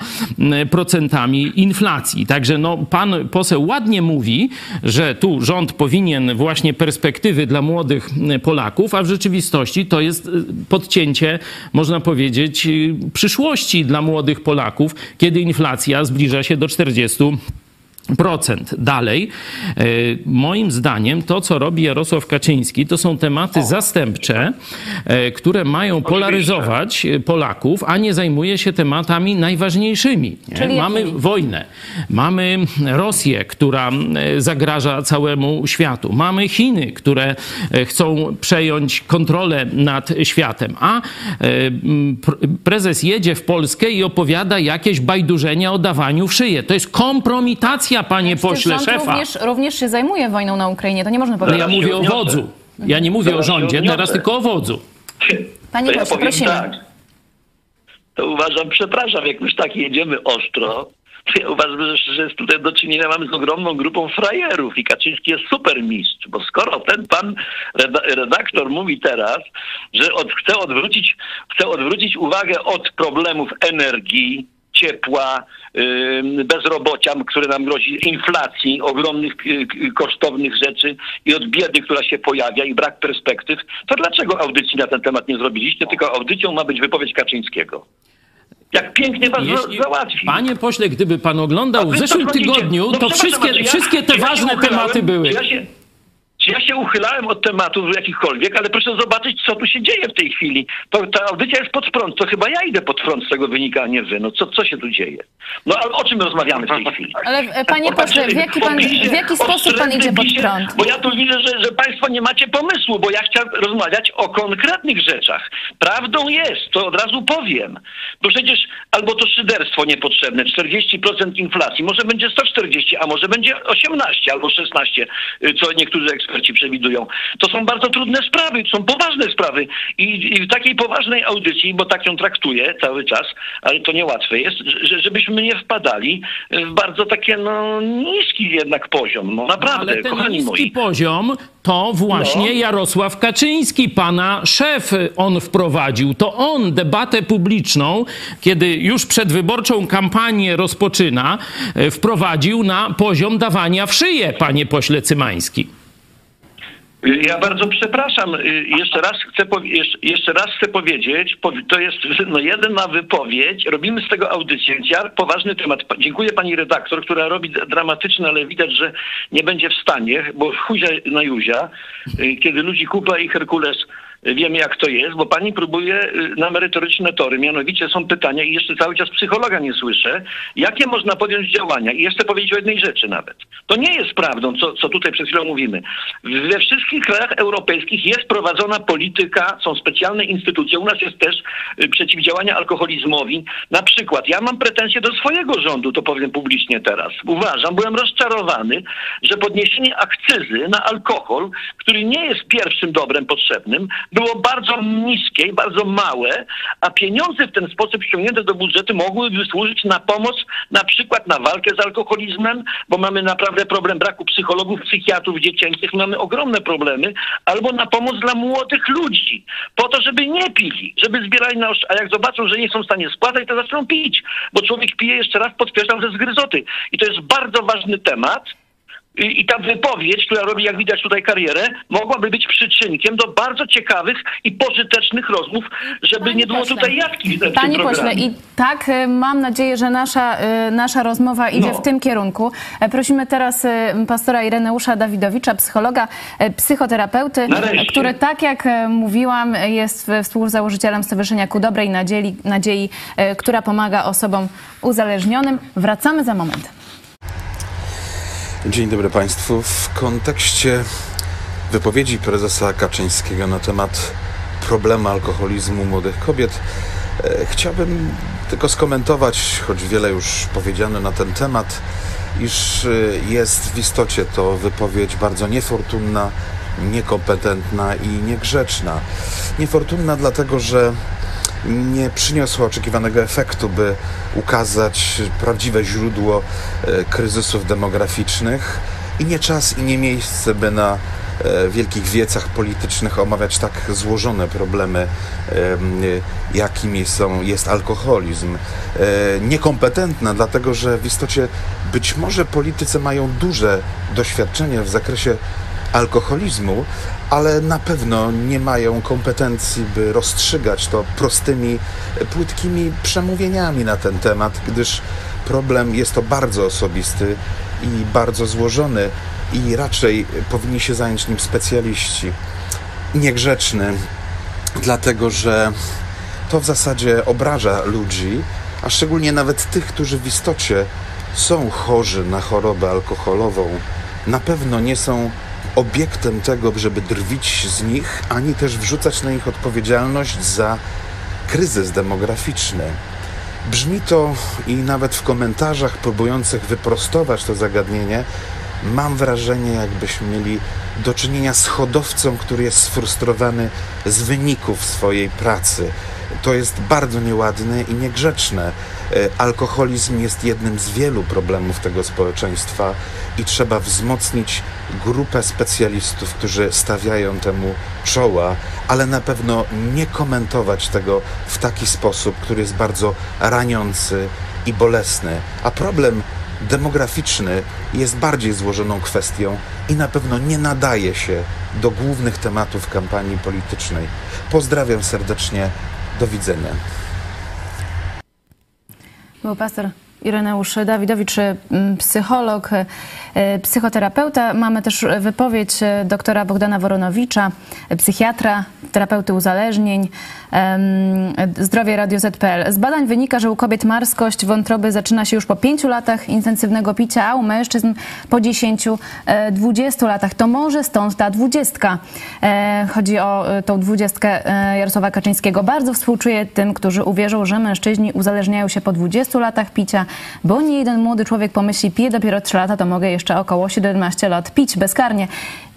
inflacji. Także no, pan poseł ładnie mówi, że tu rząd powinien właśnie perspektywy dla młodych Polaków, a w rzeczywistości to jest y, podcięcie, można powiedzieć, y, przyszłości dla młodych Polaków, kiedy inflacja zbliża się do 40 procent. Dalej, e, moim zdaniem to, co robi Jarosław Kaczyński, to są tematy zastępcze, e, które mają polaryzować e, Polaków, a nie zajmuje się tematami najważniejszymi. Mamy jakimi? wojnę, mamy Rosję, która zagraża całemu światu, mamy Chiny, które chcą przejąć kontrolę nad światem, a prezes jedzie w Polskę i opowiada jakieś bajdurzenia o dawaniu w szyję. To jest kompromitacja, panie Przecież pośle rząd szefa. Również, również się zajmuje wojną na Ukrainie, to nie można Ale powiedzieć. ja mówię o wodzu. Ja nie mówię o rządzie, teraz tylko o wodzu. Panie ja pośle, prosimy. tak. To uważam, przepraszam, jak już tak jedziemy ostro, to ja uważam, że, jest tutaj do czynienia mamy z ogromną grupą frajerów i Kaczyński jest super mistrz, bo skoro ten pan reda- redaktor mówi teraz, że od, chce, odwrócić, chce odwrócić uwagę od problemów energii, ciepła, bezrobocia, które nam grozi, inflacji, ogromnych y, kosztownych rzeczy i od biedy, która się pojawia i brak perspektyw, to dlaczego audycji na ten temat nie zrobiliście, tylko audycją ma być wypowiedź Kaczyńskiego? Jak pięknie was Jeśli, za- załatwi. panie pośle, gdyby pan oglądał w zeszłym tygodniu, No to wszystkie, wszystkie te ja ważne tematy były. Ja się, czy ja się uchylałem od tematów jakichkolwiek, ale proszę zobaczyć, co tu się dzieje w tej chwili. To, ta audycja jest pod prąd, to chyba ja idę pod prąd z tego wynika, a nie wy. No co, co się tu dzieje? No ale o czym rozmawiamy w tej chwili? Ale e, panie pośle, w jaki, pan, PiSie, w jaki sposób pan idzie pod PiSie, prąd? Bo ja tu widzę, że, że państwo nie macie pomysłu, bo ja chciałem rozmawiać o konkretnych rzeczach. Prawdą jest, to od razu powiem. Bo przecież albo to szyderstwo niepotrzebne, 40% inflacji, może będzie 140, a może będzie 18 albo 16, y, co niektórzy eksperci eksperci przewidują. To są bardzo trudne sprawy, to są poważne sprawy. I, I w takiej poważnej audycji, bo tak ją traktuję cały czas, ale to niełatwe jest, że, żebyśmy nie wpadali w bardzo takie no, niski jednak poziom. No naprawdę, Ale ten kochani niski moi. poziom to właśnie No. Jarosław Kaczyński, pana szef, on wprowadził. To on debatę publiczną, kiedy już przedwyborczą kampanię rozpoczyna, e, wprowadził na poziom dawania w szyję, panie pośle Cymański. Ja bardzo przepraszam. Y, Jeszcze raz chcę, jeszcze- raz chcę powiedzieć, powi- to jest no, jedna wypowiedź, robimy z tego audycję, poważny temat. Dziękuję pani redaktor, która robi dramatyczne, ale widać, że nie będzie w stanie, bo chuzia na juzia, y, kiedy ludzi kupa i Herkules wiemy jak to jest, bo pani próbuje y, na merytoryczne tory, mianowicie są pytania i jeszcze cały czas psychologa nie słyszę, jakie można podjąć działania. I jeszcze powiedzieć o jednej rzeczy nawet. To nie jest prawdą, co, co tutaj przed chwilą mówimy. We wszystkich krajach europejskich jest prowadzona polityka, są specjalne instytucje. U nas jest też y, przeciwdziałanie alkoholizmowi. Na przykład, ja mam pretensje do swojego rządu, to powiem publicznie teraz. Uważam, byłem rozczarowany, że podniesienie akcyzy na alkohol, który nie jest pierwszym dobrem potrzebnym, było bardzo niskie i bardzo małe, a pieniądze w ten sposób ściągnięte do budżetu mogłyby służyć na pomoc na przykład na walkę z alkoholizmem, bo mamy naprawdę problem braku psychologów, psychiatrów dziecięcych, mamy ogromne problemy, albo na pomoc dla młodych ludzi, po to, żeby nie pili, żeby zbierali na osz- a jak zobaczą, że nie są w stanie spłacać, to zaczną pić, bo człowiek pije, jeszcze raz podkreślam, ze zgryzoty. I to jest bardzo ważny temat, i i ta wypowiedź, która robi, jak widać tutaj karierę, mogłaby być przyczynkiem do bardzo ciekawych i pożytecznych rozmów, żeby Panie nie było pośle. tutaj jatki Panie pośle, i tak y, mam nadzieję, że nasza, y, nasza rozmowa idzie No. w tym kierunku. E, Prosimy teraz y, pastora Ireneusza Dawidowicza, psychologa, e, psychoterapeuty, Nareszcie. który tak jak e, mówiłam jest współzałożycielem Stowarzyszenia Ku Dobrej Nadziei, Nadziei która pomaga osobom uzależnionym. Wracamy za moment. Dzień dobry Państwu. W kontekście wypowiedzi prezesa Kaczyńskiego na temat problemu alkoholizmu młodych kobiet e, chciałbym tylko skomentować, choć wiele już powiedziano na ten temat, iż e, jest w istocie to wypowiedź bardzo niefortunna, niekompetentna i niegrzeczna. Niefortunna dlatego, że nie przyniosła oczekiwanego efektu, by ukazać prawdziwe źródło e, kryzysów demograficznych i nie czas i nie miejsce, by na e, wielkich wiecach politycznych omawiać tak złożone problemy, em, e, jakimi są, jest alkoholizm. Niekompetentna, dlatego że w istocie być może politycy mają duże doświadczenie w zakresie alkoholizmu, ale na pewno nie mają kompetencji, by rozstrzygać to prostymi, płytkimi przemówieniami na ten temat, gdyż problem jest to bardzo osobisty i bardzo złożony i raczej powinni się zająć nim specjaliści. Niegrzeczny, dlatego że to w zasadzie obraża ludzi, a szczególnie nawet tych, którzy w istocie są chorzy na chorobę alkoholową. Na pewno nie są obiektem tego, żeby drwić z nich, ani też wrzucać na nich odpowiedzialność za kryzys demograficzny. Brzmi to i nawet w komentarzach próbujących wyprostować to zagadnienie, mam wrażenie, jakbyśmy mieli do czynienia z hodowcą, który jest sfrustrowany z wyników swojej pracy. To jest bardzo nieładne i niegrzeczne. Alkoholizm jest jednym z wielu problemów tego społeczeństwa i trzeba wzmocnić grupę specjalistów, którzy stawiają temu czoła, ale na pewno nie komentować tego w taki sposób, który jest bardzo raniący i bolesny. A problem demograficzny jest bardziej złożoną kwestią i na pewno nie nadaje się do głównych tematów kampanii politycznej. Pozdrawiam serdecznie. Do widzenia. Był pastor Ireneusz Dawidowicz, m, psycholog, e, psychoterapeuta. Mamy też wypowiedź e, doktora Bogdana Woronowicza, e, psychiatra, terapeuty uzależnień, zdrowie Radio Z.pl. Z badań wynika, że u kobiet marskość wątroby zaczyna się już po 5 latach intensywnego picia, a u mężczyzn po 10-20 latach. To może stąd ta dwudziestka. Chodzi o tą dwudziestkę Jarosława Kaczyńskiego. Bardzo współczuję tym, którzy uwierzą, że mężczyźni uzależniają się po 20 latach picia. Bo nie jeden młody człowiek pomyśli, piję dopiero 3 lata, to mogę jeszcze około 17 lat pić bezkarnie.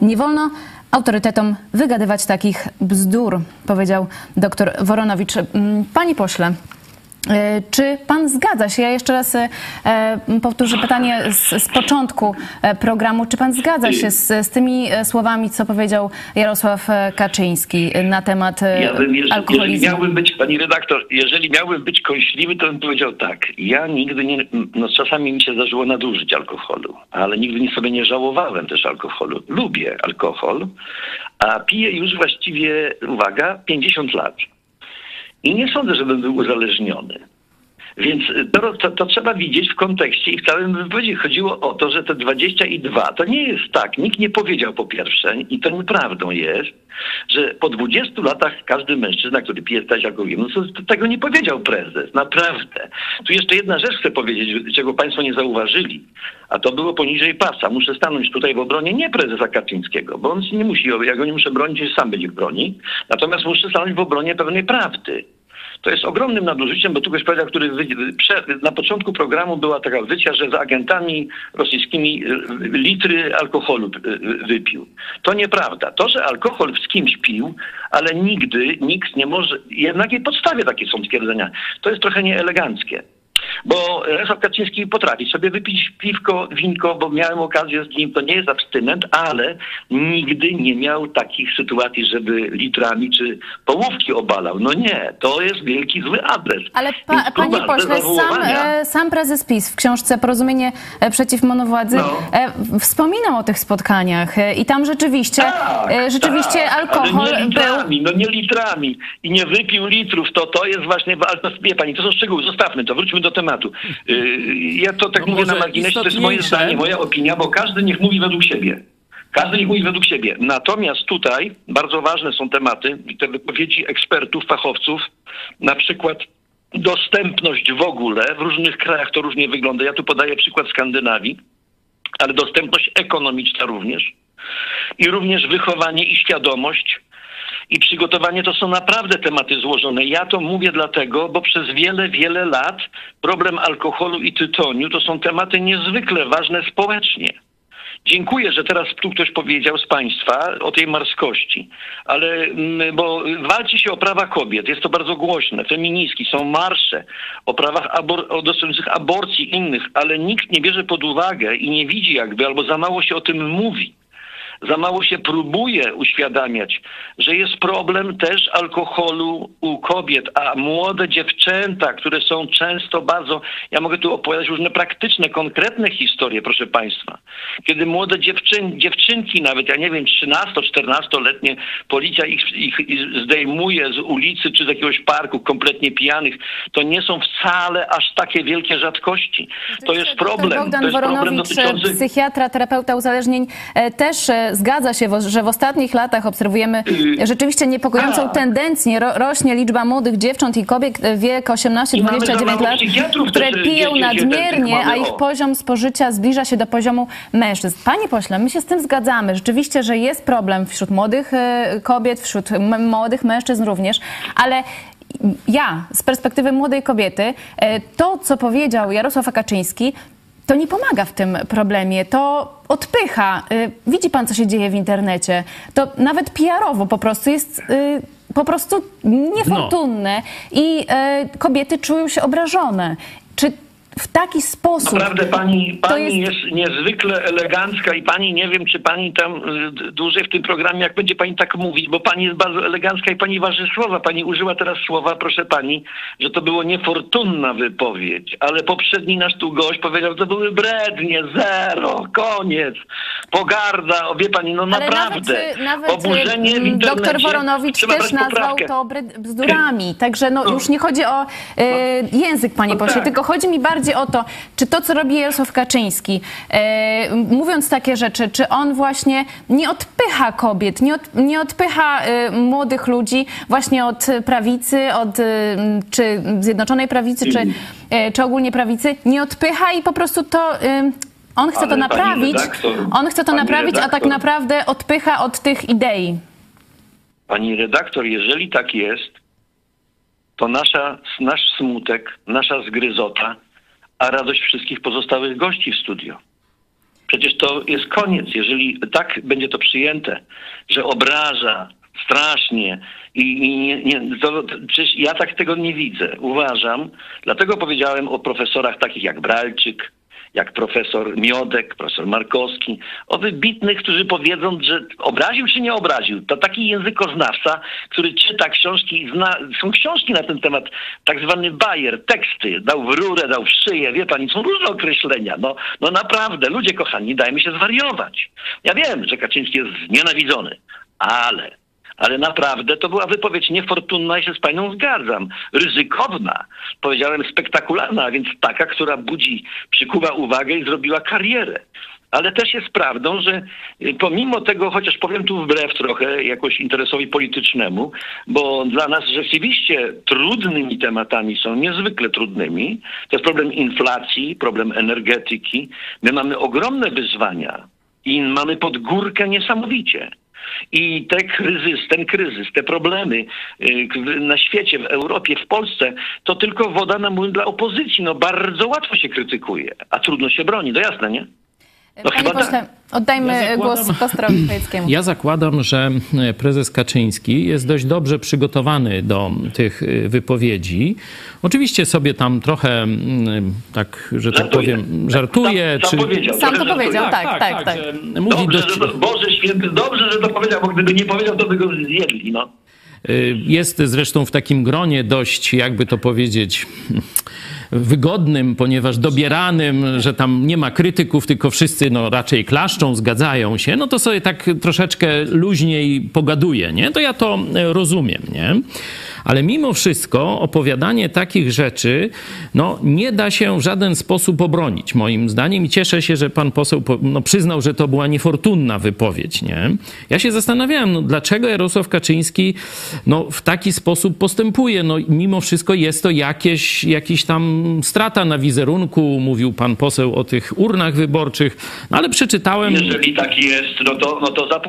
Nie wolno autorytetom wygadywać takich bzdur, powiedział dr Woronowicz. Mm, Panie pośle, Czy pan zgadza się? Ja jeszcze raz e, powtórzę pytanie z, z początku e, programu. Czy pan zgadza się z, z tymi e, słowami, co powiedział Jarosław e, Kaczyński na temat e, Ja bym, jeżeli, jeżeli alkoholizmu? miałbym być, pani redaktor, jeżeli miałbym być kąśliwy, to bym powiedział tak. Ja nigdy nie, no czasami mi się zdarzyło nadużyć alkoholu, ale nigdy nie sobie nie żałowałem też alkoholu. Lubię alkohol, a piję już właściwie, uwaga, 50 lat. I nie sądzę, żebym był uzależniony. Więc to, to, to trzeba widzieć w kontekście i w całym wypowiedzi chodziło o to, że te 22 to nie jest tak. Nikt nie powiedział po pierwsze, i to nieprawdą jest, że po 20 latach każdy mężczyzna, który pije stać alkoholem, no tego nie powiedział prezes. Naprawdę. Tu jeszcze jedna rzecz chcę powiedzieć, czego państwo nie zauważyli, a to było poniżej pasa. Muszę stanąć tutaj w obronie nie prezesa Kaczyńskiego, bo on nie musi, ja go nie muszę bronić, sam będzie broni. Natomiast muszę stanąć w obronie pewnej prawdy. To jest ogromnym nadużyciem, bo tu ktoś powiedział, który na początku programu była taka wycia, że za agentami rosyjskimi litry alkoholu wypił. To nieprawda. To, że alkohol z kimś pił, ale nigdy nikt nie może, jednak jej podstawie takie są stwierdzenia. To jest trochę nieeleganckie. Bo Jarosław Kaczyński potrafi sobie wypić piwko, winko, bo miałem okazję z nim, to nie jest abstynent, ale nigdy nie miał takich sytuacji, żeby litrami czy połówki obalał. No nie, to jest wielki zły adres. Ale pa, panie pośle, sam, e, sam prezes PiS w książce Porozumienie e, przeciw monowładzy No. e, wspominał o tych spotkaniach i tam rzeczywiście, e, rzeczywiście tak, alkohol ale nie był... litrami, no nie litrami i nie wypił litrów, to to jest właśnie, ale wie pani, to są szczegóły, zostawmy to, wróćmy do tematu. Yy, ja to tak No mówię na marginesie, to jest moje zdanie, moja opinia, bo każdy niech mówi według siebie. Każdy niech mówi według siebie. Natomiast tutaj bardzo ważne są tematy i te wypowiedzi ekspertów, fachowców, na przykład dostępność w ogóle, w różnych krajach to różnie wygląda. Ja tu podaję przykład Skandynawii, ale dostępność ekonomiczna również i również wychowanie i świadomość i przygotowanie to są naprawdę tematy złożone. Ja to mówię dlatego, bo przez wiele, wiele lat problem alkoholu i tytoniu to są tematy niezwykle ważne społecznie. Dziękuję, że teraz tu ktoś powiedział z Państwa o tej marskości, ale mm, bo walczy się o prawa kobiet, jest to bardzo głośne, feministki, są marsze o prawach abor- o dotyczących aborcji innych, ale nikt nie bierze pod uwagę i nie widzi jakby, albo za mało się o tym mówi. Za mało się próbuje uświadamiać, że jest problem też alkoholu u kobiet, a młode dziewczęta, które są często bardzo, ja mogę tu opowiadać różne praktyczne, konkretne historie, proszę Państwa. Kiedy młode dziewczyn, dziewczynki nawet, ja nie wiem, 13-14-letnie, policja ich, ich, ich zdejmuje z ulicy czy z jakiegoś parku kompletnie pijanych, to nie są wcale aż takie wielkie rzadkości. To jest problem. Bogdan to jest problem dotyczący... psychiatra, terapeuta uzależnień, e, też e, zgadza się, że w ostatnich latach obserwujemy [CLEARS THROAT] rzeczywiście niepokojącą tak. tendencję. Ro, rośnie liczba młodych dziewcząt i kobiet e, wiek I mamy za 18-29 mało lat, które piją nadmiernie, a ich poziom spożycia zbliża się do poziomu mężczyzn. Panie pośle, my się z tym zgadzamy. Rzeczywiście, że jest problem wśród młodych e, kobiet, wśród młodych mężczyzn również, ale ja z perspektywy młodej kobiety, e, to co powiedział Jarosław Kaczyński, to nie pomaga w tym problemie, to odpycha. Y, Widzi pan, co się dzieje w internecie. To nawet PR-owo po prostu jest y, po prostu niefortunne i y, kobiety czują się obrażone. Czy w taki sposób... Naprawdę pani, pani jest- jest... niezwykle elegancka i pani nie wiem, czy pani tam y, dłużej w tym programie, jak będzie pani tak mówić, bo pani jest bardzo elegancka i pani waży słowa. Pani użyła teraz słowa, proszę pani, że to było niefortunna wypowiedź, ale poprzedni nasz tu gość powiedział, że to były brednie, zero, koniec, pogarda, o wie pani, no Ale naprawdę. nawet, y, nawet Oburzenie w y, internecie. doktor Woronowicz też nazwał poprawkę. to bzdurami. Także no, już nie chodzi o y, język, panie No pośle, tak. tylko chodzi mi bardziej o to, czy to, co robi Jarosław Kaczyński, y, mówiąc takie rzeczy, czy on właśnie nie odpycha kobiet, nie, od, nie odpycha y, młodych ludzi właśnie od prawicy, od y, czy Zjednoczonej Prawicy, czy, y, czy ogólnie prawicy, nie odpycha i po prostu to... Y, on chce Ale to naprawić, redaktor, on chce to naprawić, a tak redaktor. naprawdę odpycha od tych idei. Pani redaktor, jeżeli tak jest, to nasza, nasz smutek, nasza zgryzota, a radość wszystkich pozostałych gości w studio. Przecież to jest koniec, jeżeli tak będzie to przyjęte, że obraża strasznie i, i nie, nie, to, przecież ja tak tego nie widzę. Uważam, dlatego powiedziałem o profesorach takich jak Bralczyk, jak profesor Miodek, profesor Markowski, o wybitnych, którzy powiedzą, że obraził czy nie obraził. To taki językoznawca, który czyta książki, zna, są książki na ten temat, tak zwany bajer, teksty, dał w rurę, dał w szyję, wie pani, są różne określenia. No, no naprawdę, ludzie kochani, dajmy się zwariować. Ja wiem, że Kaczyński jest znienawidzony, ale ale naprawdę to była wypowiedź niefortunna i się z panią zgadzam. Ryzykowna, powiedziałem spektakularna, a więc taka, która budzi, przykuwa uwagę i zrobiła karierę. Ale też jest prawdą, że y, pomimo tego, chociaż powiem tu wbrew trochę jakoś interesowi politycznemu, bo dla nas rzeczywiście trudnymi tematami są niezwykle trudnymi. To jest problem inflacji, problem energetyki. My mamy ogromne wyzwania i mamy pod górkę niesamowicie. I te kryzys, ten kryzys, te problemy y, na świecie, w Europie, w Polsce, to tylko woda na młyn dla opozycji. No bardzo łatwo się krytykuje, a trudno się broni, to jasne, nie? No Panie pośle, tak. oddajmy ja zakładam, głos Kostrowi [CLEARS THROAT] Chojeckiemu. Ja zakładam, że e, prezes Kaczyński jest dość dobrze przygotowany do tych e, wypowiedzi. Oczywiście sobie tam trochę, mm, tak, że tak powiem, żartuje. Sam, czy... sam to powiedział, tak, tak, tak. tak, tak. Mówi dobrze, dość... to, Boże święty, dobrze, że to powiedział, bo gdyby nie powiedział, to by go zjedli, no. E, jest zresztą w takim gronie dość, jakby to powiedzieć wygodnym, ponieważ dobieranym, że tam nie ma krytyków, tylko wszyscy no, raczej klaszczą, zgadzają się, no to sobie tak troszeczkę luźniej pogaduje, nie? To ja to rozumiem, nie? Ale mimo wszystko opowiadanie takich rzeczy no, nie da się w żaden sposób obronić, moim zdaniem. I cieszę się, że pan poseł no, przyznał, że to była niefortunna wypowiedź. Nie? Ja się zastanawiałem, no, dlaczego Jarosław Kaczyński no, w taki sposób postępuje. No, mimo wszystko jest to jakieś, jakiś tam strata na wizerunku. Mówił pan poseł o tych urnach wyborczych, no, ale przeczytałem... Jeżeli tak jest, no to, no to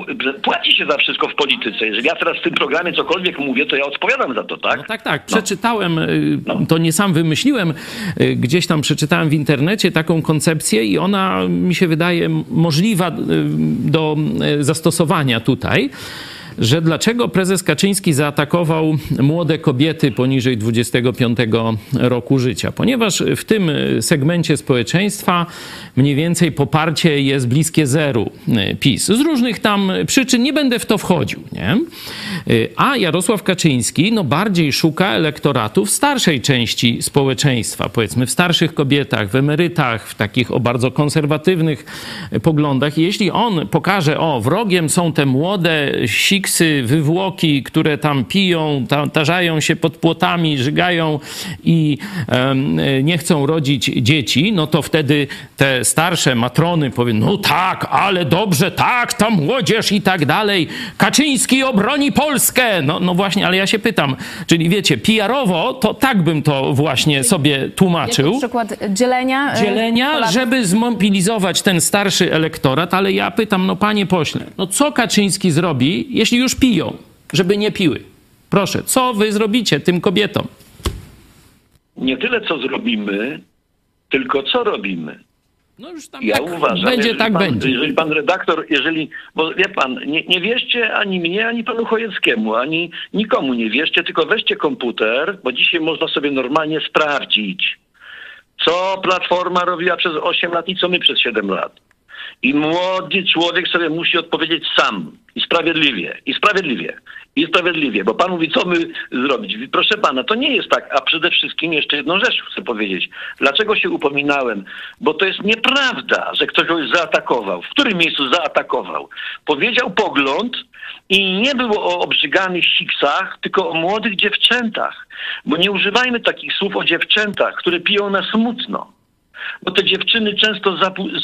płaci się za wszystko w polityce. Jeżeli ja teraz w tym programie cokolwiek mówię, to ja odpowiadam za to, tak? No tak, tak. Przeczytałem, no. to nie sam wymyśliłem, y, gdzieś tam przeczytałem w internecie taką koncepcję i ona mi się wydaje możliwa y, do y, zastosowania tutaj że dlaczego prezes Kaczyński zaatakował młode kobiety poniżej 25 roku życia. Ponieważ w tym segmencie społeczeństwa mniej więcej poparcie jest bliskie zeru e, PiS. Z różnych tam przyczyn nie będę w to wchodził. Nie? E, a Jarosław Kaczyński no, bardziej szuka elektoratu w starszej części społeczeństwa, powiedzmy w starszych kobietach, w emerytach, w takich o bardzo konserwatywnych poglądach. Jeśli on pokaże, o, wrogiem są te młode, sik fiksy, wywłoki, które tam piją, tarzają się pod płotami, żygają i nie chcą rodzić dzieci, no to wtedy te starsze matrony powiedzą, no tak, ale dobrze, tak, ta młodzież i tak dalej. Kaczyński obroni Polskę. No, no właśnie, ale ja się pytam, czyli wiecie, PR-owo to tak bym to właśnie sobie tłumaczył. Na przykład dzielenia. E, dzielenia, żeby zmobilizować ten starszy elektorat, ale ja pytam, no panie pośle, no co Kaczyński zrobi, jeśli jeśli już piją, żeby nie piły. Proszę, co wy zrobicie tym kobietom? Nie tyle, co zrobimy, tylko co robimy. No już tam ja tak uważam, będzie, tak pan, będzie. Jeżeli pan redaktor, jeżeli, bo wie pan, nie, nie wierzcie ani mnie, ani panu Chojeckiemu, ani nikomu nie wierzcie, tylko weźcie komputer, bo dzisiaj można sobie normalnie sprawdzić, co Platforma robiła przez 8 lat i co my przez 7 lat. I młody człowiek sobie musi odpowiedzieć sam i sprawiedliwie, i sprawiedliwie, i sprawiedliwie, bo pan mówi, co my zrobić. Proszę pana, to nie jest tak, a przede wszystkim jeszcze jedną rzecz chcę powiedzieć. Dlaczego się upominałem? Bo to jest nieprawda, że ktoś kogoś zaatakował. W którym miejscu zaatakował? Powiedział pogląd i nie było o obrzyganych siksach, tylko o młodych dziewczętach. Bo nie używajmy takich słów o dziewczętach, które piją na smutno bo te dziewczyny często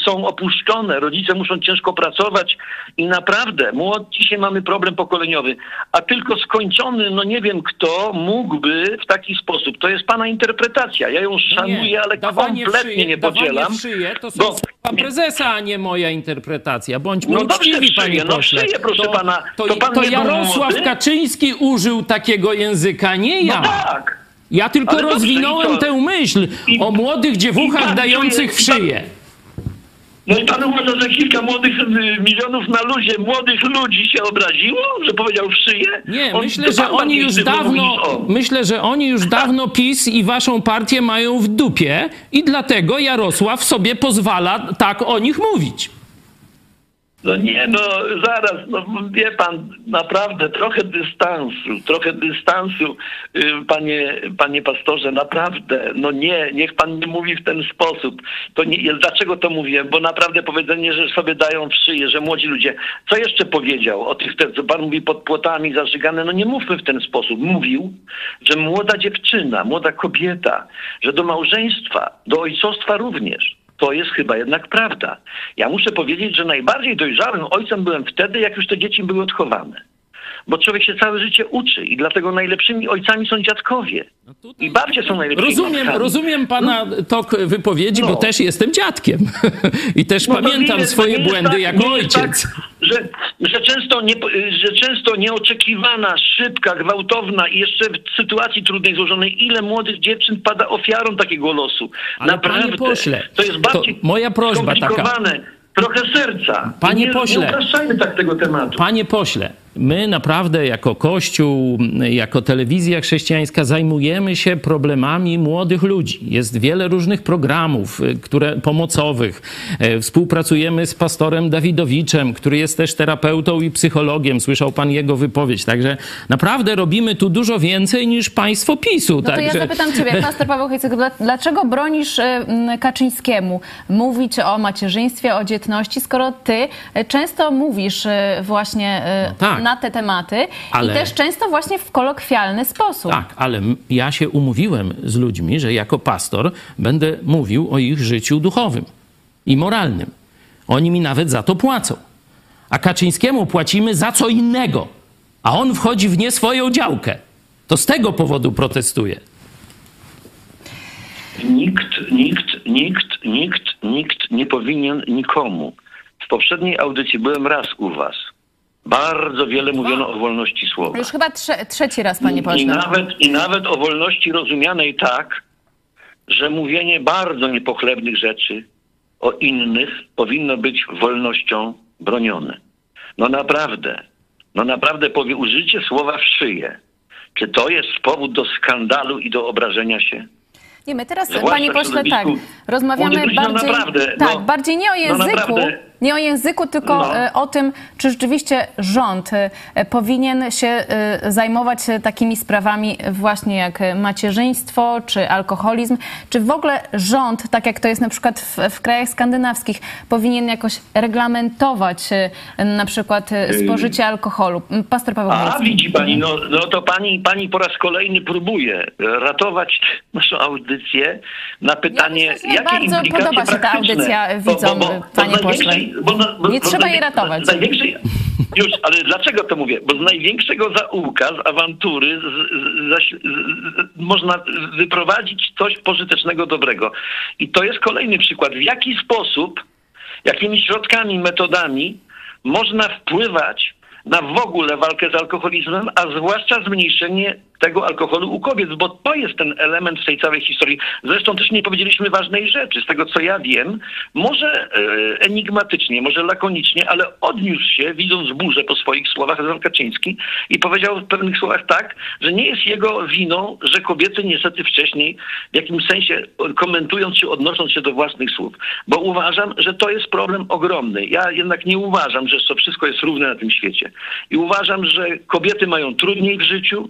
są opuszczone, rodzice muszą ciężko pracować i naprawdę, młodzi dzisiaj mamy problem pokoleniowy, a tylko skończony, no nie wiem kto, mógłby w taki sposób, to jest pana interpretacja, ja ją szanuję, nie, ale kompletnie szyję, nie podzielam. Szyję, to są pan prezesa, a nie moja interpretacja. Bądźmy no uczciwi, panie no pośle. Szyję, proszę to, pana. To, to, pan to Jarosław Kaczyński użył takiego języka, nie ja. No tak. Ja tylko Ale rozwinąłem tę myśl I- o młodych dziewuchach pan dających w szyję. No i pan uważa, że kilka młodych y, milionów na luzie, młodych ludzi się obraziło, że powiedział w szyję? Nie, On- myślę, że oni już dawno, myślę, że oni już dawno PiS i waszą partię mają w dupie i dlatego Jarosław sobie pozwala tak o nich mówić. No nie, no zaraz, no wie pan, naprawdę trochę dystansu, trochę dystansu, y, panie, panie pastorze, naprawdę, no nie, niech pan nie mówi w ten sposób. To nie, dlaczego to mówię? Bo naprawdę powiedzenie, że sobie dają w szyję, że młodzi ludzie, co jeszcze powiedział o tych, co pan mówi pod płotami zażygane, no nie mówmy w ten sposób. Mówił, że młoda dziewczyna, młoda kobieta, że do małżeństwa, do ojcostwa również, to jest chyba jednak prawda. Ja muszę powiedzieć, że najbardziej dojrzałym ojcem byłem wtedy, jak już te dzieci były odchowane. Bo człowiek się całe życie uczy i dlatego najlepszymi ojcami są dziadkowie. I babcie są najlepszymi Rozumiem, matkami. rozumiem pana tok wypowiedzi, bo No. też jestem dziadkiem. [LAUGHS] I też No pamiętam nie- swoje jest błędy tak- jako jest ojciec. Tak, że, że, często nie, że często nieoczekiwana, szybka, gwałtowna i jeszcze w sytuacji trudnej, złożonej, ile młodych dziewczyn pada ofiarą takiego losu. Ale Naprawdę. panie pośle, to jest bardziej to moja prośba taka. skomplikowane. Trochę serca. Panie nie, pośle. Nie tak tego tematu. Panie pośle, my naprawdę jako Kościół, jako telewizja chrześcijańska zajmujemy się problemami młodych ludzi. Jest wiele różnych programów y, które, pomocowych. E, Współpracujemy z pastorem Dawidowiczem, który jest też terapeutą i psychologiem. Słyszał pan jego wypowiedź. Także naprawdę robimy tu dużo więcej niż państwo PiSu. No to Także... ja zapytam ciebie, pastor Paweł Hejcek, dla- dlaczego bronisz y, Kaczyńskiemu mówić o macierzyństwie, o dzietności, skoro ty y, często mówisz właśnie No tak. Na te tematy Ale- i też często właśnie w kolokwialny sposób. Tak, ale ja się umówiłem z ludźmi, że jako pastor będę mówił o ich życiu duchowym i moralnym. Oni mi nawet za to płacą. A Kaczyńskiemu płacimy za co innego, a on wchodzi w nie swoją działkę. To z tego powodu protestuję. Nikt, nikt, nikt, nikt, nikt nie powinien nikomu. W poprzedniej audycji byłem raz u was. Bardzo wiele mówiono o wolności słowa. Już chyba trze- trzeci raz, panie I pośle. nawet, I nawet o wolności rozumianej tak, że mówienie bardzo niepochlebnych rzeczy o innych powinno być wolnością bronione. No naprawdę, no naprawdę powie, użycie słowa w szyję. Czy to jest powód do skandalu i do obrażenia się? Nie, my teraz, Zwłaszcza panie pośle, tak, rozmawiamy no bardziej, naprawdę, tak, no, bardziej nie o no języku, naprawdę. Nie o języku, tylko No. e, o tym, czy rzeczywiście rząd e, powinien się e, zajmować takimi sprawami właśnie jak macierzyństwo, czy alkoholizm, czy w ogóle rząd, tak jak to jest na przykład w, w krajach skandynawskich, powinien jakoś reglamentować na przykład spożycie alkoholu. Pastor Paweł A widzi pani, no, no to pani, pani po raz kolejny próbuje ratować naszą audycję na pytanie, myślę, że jakie bardzo implikacje podoba się ta audycja widzom, panie z największej- pośle. Bo na- bo- Nie bo trzeba jej ratować. Największej, już, ale dlaczego to mówię? Bo z największego zaułka, z awantury z, z, z, można wyprowadzić coś pożytecznego, dobrego. I to jest kolejny przykład. W jaki sposób, jakimi środkami, metodami można wpływać na w ogóle walkę z alkoholizmem, a zwłaszcza zmniejszenie tego alkoholu u kobiet, bo to jest ten element w tej całej historii. Zresztą też nie powiedzieliśmy ważnej rzeczy. Z tego co ja wiem, może e, enigmatycznie, może lakonicznie, ale odniósł się, widząc burzę po swoich słowach, Jan Kaczyński i powiedział w pewnych słowach tak, że nie jest jego winą, że kobiety niestety wcześniej w jakimś sensie komentując się, odnosząc się do własnych słów. Bo uważam, że to jest problem ogromny. Ja jednak nie uważam, że to wszystko jest równe na tym świecie. I uważam, że kobiety mają trudniej w życiu,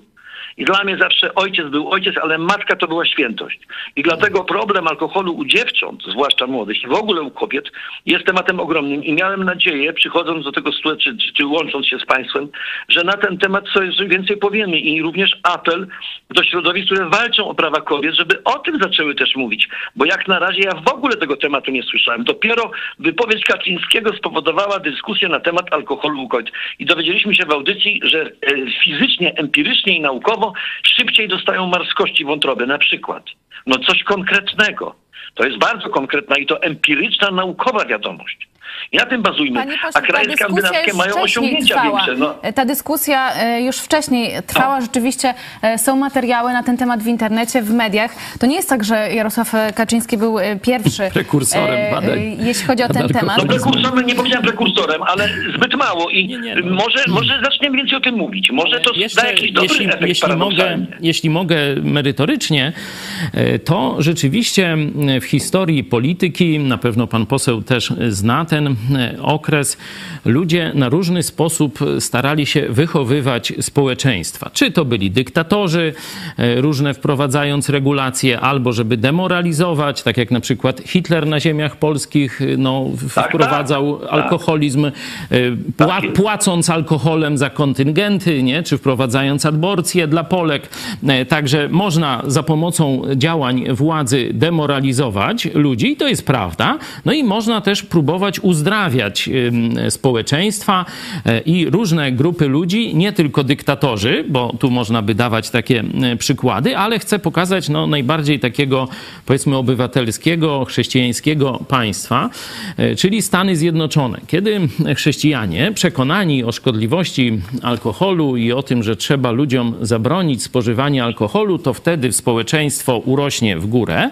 i dla mnie zawsze ojciec był ojciec, ale matka to była świętość. I dlatego problem alkoholu u dziewcząt, zwłaszcza młodych i w ogóle u kobiet, jest tematem ogromnym. I miałem nadzieję, przychodząc do tego studia, czy, czy, łącząc się z Państwem, że na ten temat coś więcej powiemy. I również apel do środowisk, które walczą o prawa kobiet, żeby o tym zaczęły też mówić. Bo jak na razie ja w ogóle tego tematu nie słyszałem. Dopiero wypowiedź Kaczyńskiego spowodowała dyskusję na temat alkoholu u kobiet. I dowiedzieliśmy się w audycji, że e, fizycznie, empirycznie i naukowo szybciej dostają marskości wątroby na przykład. No coś konkretnego. To jest bardzo konkretna i to empiryczna, naukowa wiadomość. I na tym bazujmy. Panie pośle, A kraje skandynawskie mają osiągnięcia trwała. większe. No. Ta dyskusja e, już wcześniej trwała. Rzeczywiście e, są materiały na ten temat w internecie, w mediach. To nie jest tak, że Jarosław e, Kaczyński był e, pierwszy, [LAUGHS] Prekursorem badań jeśli chodzi o ten temat. No prekursorem, nie powiedziałem prekursorem, ale zbyt mało i Nie, nie, no. może, może zaczniemy więcej o tym mówić. Może to da jakiś dobry jeśli, efekt jeśli, mogę, jeśli mogę merytorycznie, e, to rzeczywiście w historii polityki, na pewno pan poseł też zna ten e, okres, ludzie na różny sposób starali się wychowywać społeczeństwa. Czy to byli dyktatorzy, e, różne wprowadzając regulacje, albo żeby demoralizować, tak jak na przykład Hitler na ziemiach polskich no, tak, wprowadzał tak. alkoholizm, e, pła, Tak płacąc alkoholem za kontyngenty, nie? czy wprowadzając aborcję dla Polek. E, Także można za pomocą działań władzy demoralizować ludzi, i to jest prawda. No i można też próbować uzdrawiać społeczeństwa e, i różne grupy ludzi, nie tylko dyktatorzy, bo tu można by dawać takie e, przykłady, ale chcę pokazać no, najbardziej takiego, powiedzmy, obywatelskiego, chrześcijańskiego państwa, e, czyli Stany Zjednoczone. Kiedy chrześcijanie, przekonani o szkodliwości alkoholu i o tym, że trzeba ludziom zabronić spożywania alkoholu, to wtedy społeczeństwo urośnie w górę,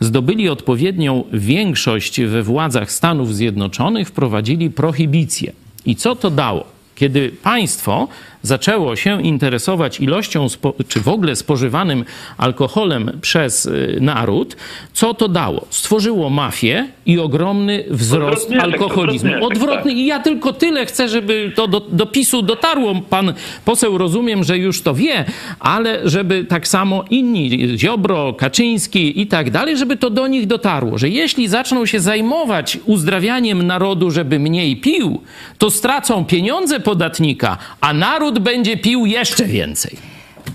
zdobyli odpowiednią większość we władzach Stanów Zjednoczonych, wprowadzili prohibicję. I co to dało? Kiedy państwo zaczęło się interesować ilością, czy w ogóle spożywanym alkoholem przez y, naród, co to dało? Stworzyło mafię i ogromny wzrost alkoholizmu. odwrotny Odwrotny. I ja tylko tyle chcę, żeby to do, do PiSu dotarło. Pan poseł rozumiem, że już to wie, ale żeby tak samo inni, Ziobro, Kaczyński i tak dalej, żeby to do nich dotarło, że jeśli zaczną się zajmować uzdrawianiem narodu, żeby mniej pił, to stracą pieniądze podatnika, a naród będzie pił jeszcze więcej.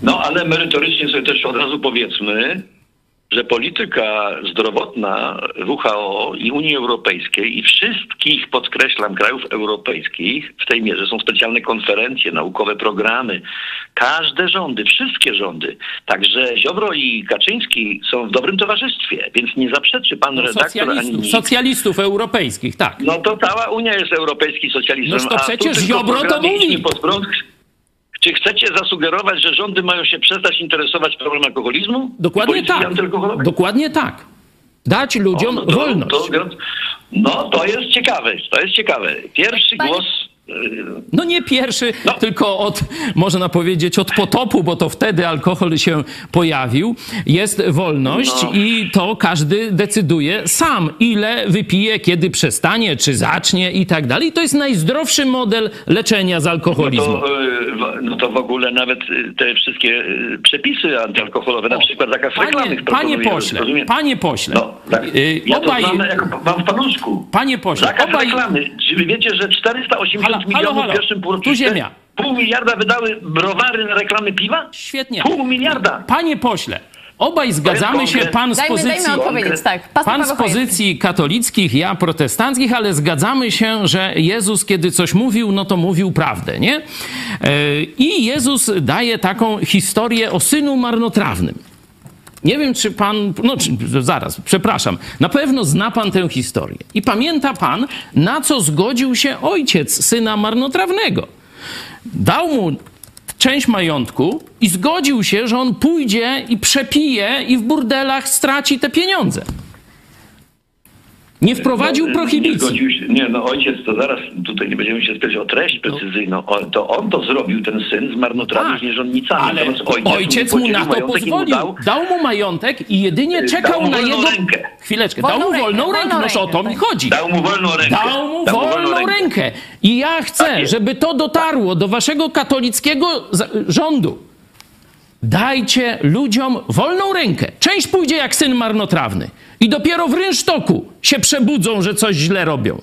No ale merytorycznie sobie też od razu powiedzmy, że polityka zdrowotna WHO i Unii Europejskiej i wszystkich, podkreślam, krajów europejskich w tej mierze są specjalne konferencje, naukowe programy. Każde rządy, wszystkie rządy, także Ziobro i Kaczyński są w dobrym towarzystwie, więc nie zaprzeczy pan redaktor ani Socjalistów, nikt. socjalistów europejskich, tak. No to cała Unia jest europejski socjalistą. Noż to przecież Ziobro to mówi. idźmy pod prąd. Czy chcecie zasugerować, że rządy mają się przestać interesować problemem alkoholizmu? Dokładnie tak. antyalkoholowej? Dokładnie tak. Dać ludziom O, no to- wolność. To, no to jest ciekawe, to jest ciekawe. Pierwszy Panie- głos... No nie pierwszy, No. tylko od, można powiedzieć, od potopu, bo to wtedy alkohol się pojawił. Jest wolność No. i to każdy decyduje sam, ile wypije, kiedy przestanie, czy zacznie i tak dalej. To jest najzdrowszy model leczenia z No alkoholizmu. to, y, no to w ogóle nawet y, te wszystkie y, przepisy antyalkoholowe, na przykład zakaz Panie, reklamnych panie pośle, rozumiem? panie pośle, No, tak. Ja obaj, to jako, mam w paluszku. panie pośle, Zakaz obaj, reklamy. Czy wy wiecie, że 480 Halo, halo, milionów halo. w pierwszym półroczu... Tu ziemia. Pół miliarda wydały browary na reklamy piwa? świetnie. Pół miliarda. Panie pośle, obaj zgadzamy się, pan z pozycji... dajmy tak. Pan z pozycji katolickich, ja protestanckich, ale zgadzamy się, że Jezus, kiedy coś mówił, no to mówił prawdę, nie? E, I Jezus daje taką historię o synu marnotrawnym. Nie wiem, czy pan. No, czy, zaraz, przepraszam. Na pewno zna pan tę historię. I pamięta pan, na co zgodził się ojciec syna marnotrawnego. Dał mu część majątku i zgodził się, że on pójdzie i przepije i w burdelach straci te pieniądze. Nie wprowadził No, Nie prohibicji. zgodził się. Nie, no ojciec to zaraz, tutaj nie będziemy się spytać o treść precyzyjną. O, to on to zrobił, ten syn z marnotrawnymi Tak, nierządnicami. ale Natomiast ojciec, mu na to i mu pozwolił. dał- Dał mu majątek i jedynie Dał czekał mu na wolną jego... rękę. Chwileczkę. Wolną Dał mu rękę, wolną wolną rękę. Noż o to rękę, mi tak. chodzi. Dał mu wolną rękę. Dał mu wolną rękę. I ja chcę, Tak żeby to dotarło do waszego katolickiego rządu. Dajcie ludziom wolną rękę. Część pójdzie jak syn marnotrawny. I dopiero w rynsztoku się przebudzą, że coś źle robią.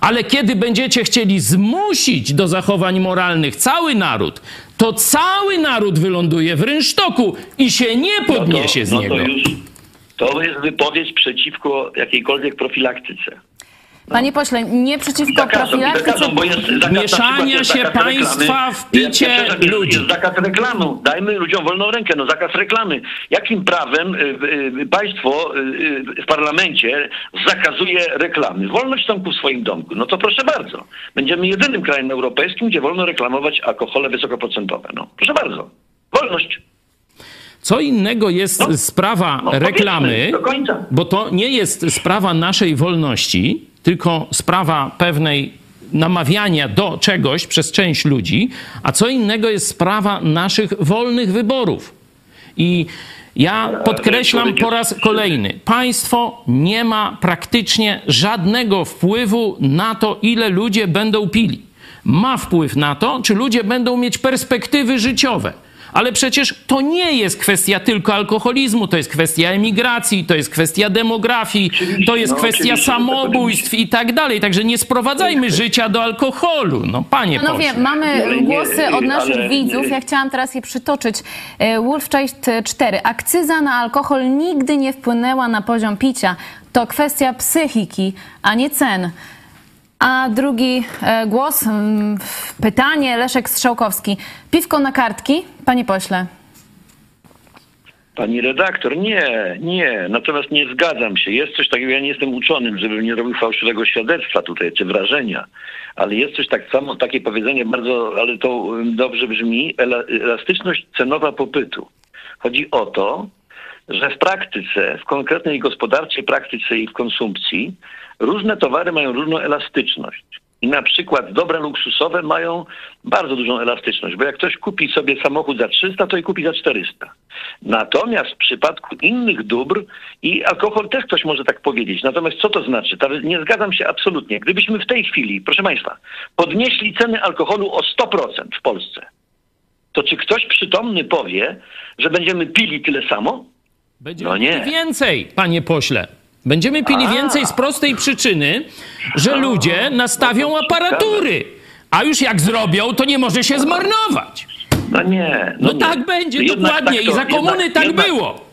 Ale kiedy będziecie chcieli zmusić do zachowań moralnych cały naród, to cały naród wyląduje w rynsztoku i się nie podniesie z no niego. To, już, to jest wypowiedź przeciwko jakiejkolwiek profilaktyce. Panie pośle, nie przeciwko Zakazą, profilaktyce. zakazą, bo jest zakaz, Mieszania jest się państwa reklamy. w picie przepraszam, jest- ludzi. Jest zakaz reklamy. Dajmy ludziom wolną rękę, no zakaz reklamy. Jakim prawem y, y, państwo y, y, w parlamencie zakazuje reklamy? Wolność domku w swoim domku. No to proszę bardzo. Będziemy jedynym krajem europejskim, gdzie wolno reklamować alkohole wysokoprocentowe. No proszę bardzo. Wolność. Co innego jest No, sprawa no, reklamy, powiedzmy do końca. bo to nie jest sprawa naszej wolności, tylko sprawa pewnej namawiania do czegoś przez część ludzi, a co innego jest sprawa naszych wolnych wyborów. I ja podkreślam po raz kolejny, państwo nie ma praktycznie żadnego wpływu na to, ile ludzie będą pili. Ma wpływ na to, czy ludzie będą mieć perspektywy życiowe. Ale przecież to nie jest kwestia tylko alkoholizmu, to jest kwestia emigracji, to jest kwestia demografii, Oczywiście, to jest no, kwestia samobójstw i tak dalej. Także nie sprowadzajmy życia do alkoholu. No, panie Panowie, pośle. mamy głosy od naszych ale- widzów. Ja chciałam teraz je przytoczyć. E, Wolfczeist 4. Akcyza na alkohol nigdy nie wpłynęła na poziom picia. To kwestia psychiki, a nie cen. A drugi e, głos, mm, pytanie, Leszek Strzałkowski. Piwko na kartki, panie pośle. Pani redaktor, nie, nie. Natomiast nie zgadzam się. Jest coś takiego, ja nie jestem uczonym, żebym nie robił fałszywego świadectwa tutaj, czy wrażenia. Ale jest coś tak samo, takie powiedzenie bardzo, ale to dobrze brzmi, ela, elastyczność cenowa popytu. Chodzi o to, że w praktyce, w konkretnej gospodarczej praktyce i w konsumpcji, różne towary mają różną elastyczność. I na przykład dobra luksusowe mają bardzo dużą elastyczność, bo jak ktoś kupi sobie samochód za 300, to i kupi za 400. Natomiast w przypadku innych dóbr i alkohol też ktoś może tak powiedzieć. Natomiast co to znaczy? Nie zgadzam się absolutnie. Gdybyśmy w tej chwili, proszę Państwa, podnieśli ceny alkoholu o 100% w Polsce, to czy ktoś przytomny powie, że będziemy pili tyle samo? Będziemy No nie. pili więcej, panie pośle. Będziemy pili A. więcej z prostej przyczyny, że ludzie nastawią aparatury. A już jak zrobią, to nie może się zmarnować. No nie. No, nie. tak będzie, Jednak dokładnie. tak I to- za komuny jednak- tak jednak- było.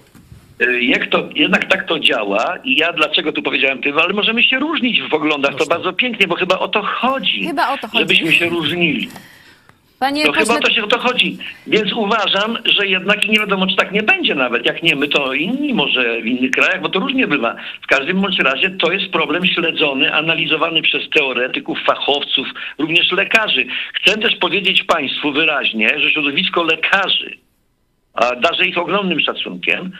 Y, Jak to, jednak tak to działa i ja dlaczego tu powiedziałem tym, ale możemy się różnić w poglądach, to bardzo pięknie, bo chyba o to chodzi. Chyba o to chodzi. Żebyśmy się różnili. Panie To chyba pośle, to się o to chodzi. Więc uważam, że jednak i nie wiadomo, czy tak nie będzie nawet. Jak nie my, to inni może w innych krajach, bo to różnie bywa. W każdym bądź razie to jest problem śledzony, analizowany przez teoretyków, fachowców, również lekarzy. Chcę też powiedzieć Państwu wyraźnie, że środowisko lekarzy a darzę ich ogromnym szacunkiem,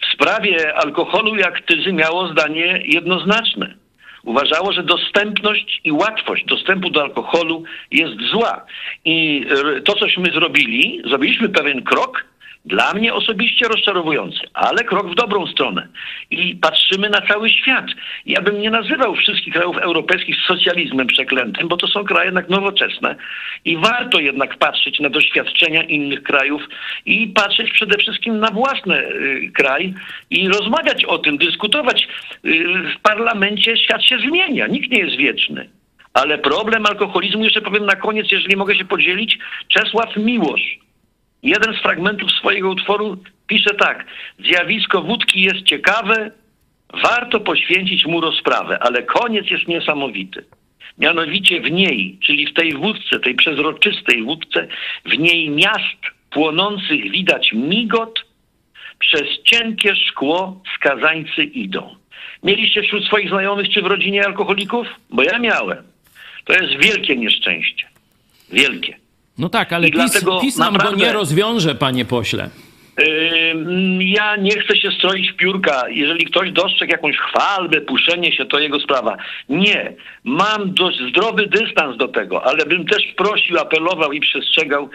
w sprawie alkoholu i akcyzy miało zdanie jednoznaczne. Uważało, że dostępność i łatwość dostępu do alkoholu jest zła. I e, to, cośmy zrobili, zrobiliśmy pewien krok, dla mnie osobiście rozczarowujący, ale krok w dobrą stronę. I patrzymy na cały świat. Ja bym nie nazywał wszystkich krajów europejskich socjalizmem przeklętym, bo to są kraje jednak nowoczesne i warto jednak patrzeć na doświadczenia innych krajów i patrzeć przede wszystkim na własny y, kraj i rozmawiać o tym, dyskutować. Y, w parlamencie świat się zmienia, nikt nie jest wieczny. Ale problem alkoholizmu, jeszcze powiem na koniec, jeżeli mogę się podzielić, Czesław Miłosz jeden z fragmentów swojego utworu pisze tak. Zjawisko wódki jest ciekawe, warto poświęcić mu rozprawę, ale koniec jest niesamowity. Mianowicie w niej, czyli w tej wódce, tej przezroczystej wódce, w niej miast płonących widać migot, przez cienkie szkło skazańcy idą. Mieliście wśród swoich znajomych czy w rodzinie alkoholików? Bo ja miałem. To jest wielkie nieszczęście. Wielkie. No tak, ale I PiS, PiS nam go naprawdę- nie rozwiąże, panie pośle. Ja nie chcę się stroić w piórka. Jeżeli ktoś dostrzegł jakąś chwalbę, puszczenie się, to jego sprawa. Nie. Mam dość zdrowy dystans do tego, ale bym też prosił, apelował i przestrzegał,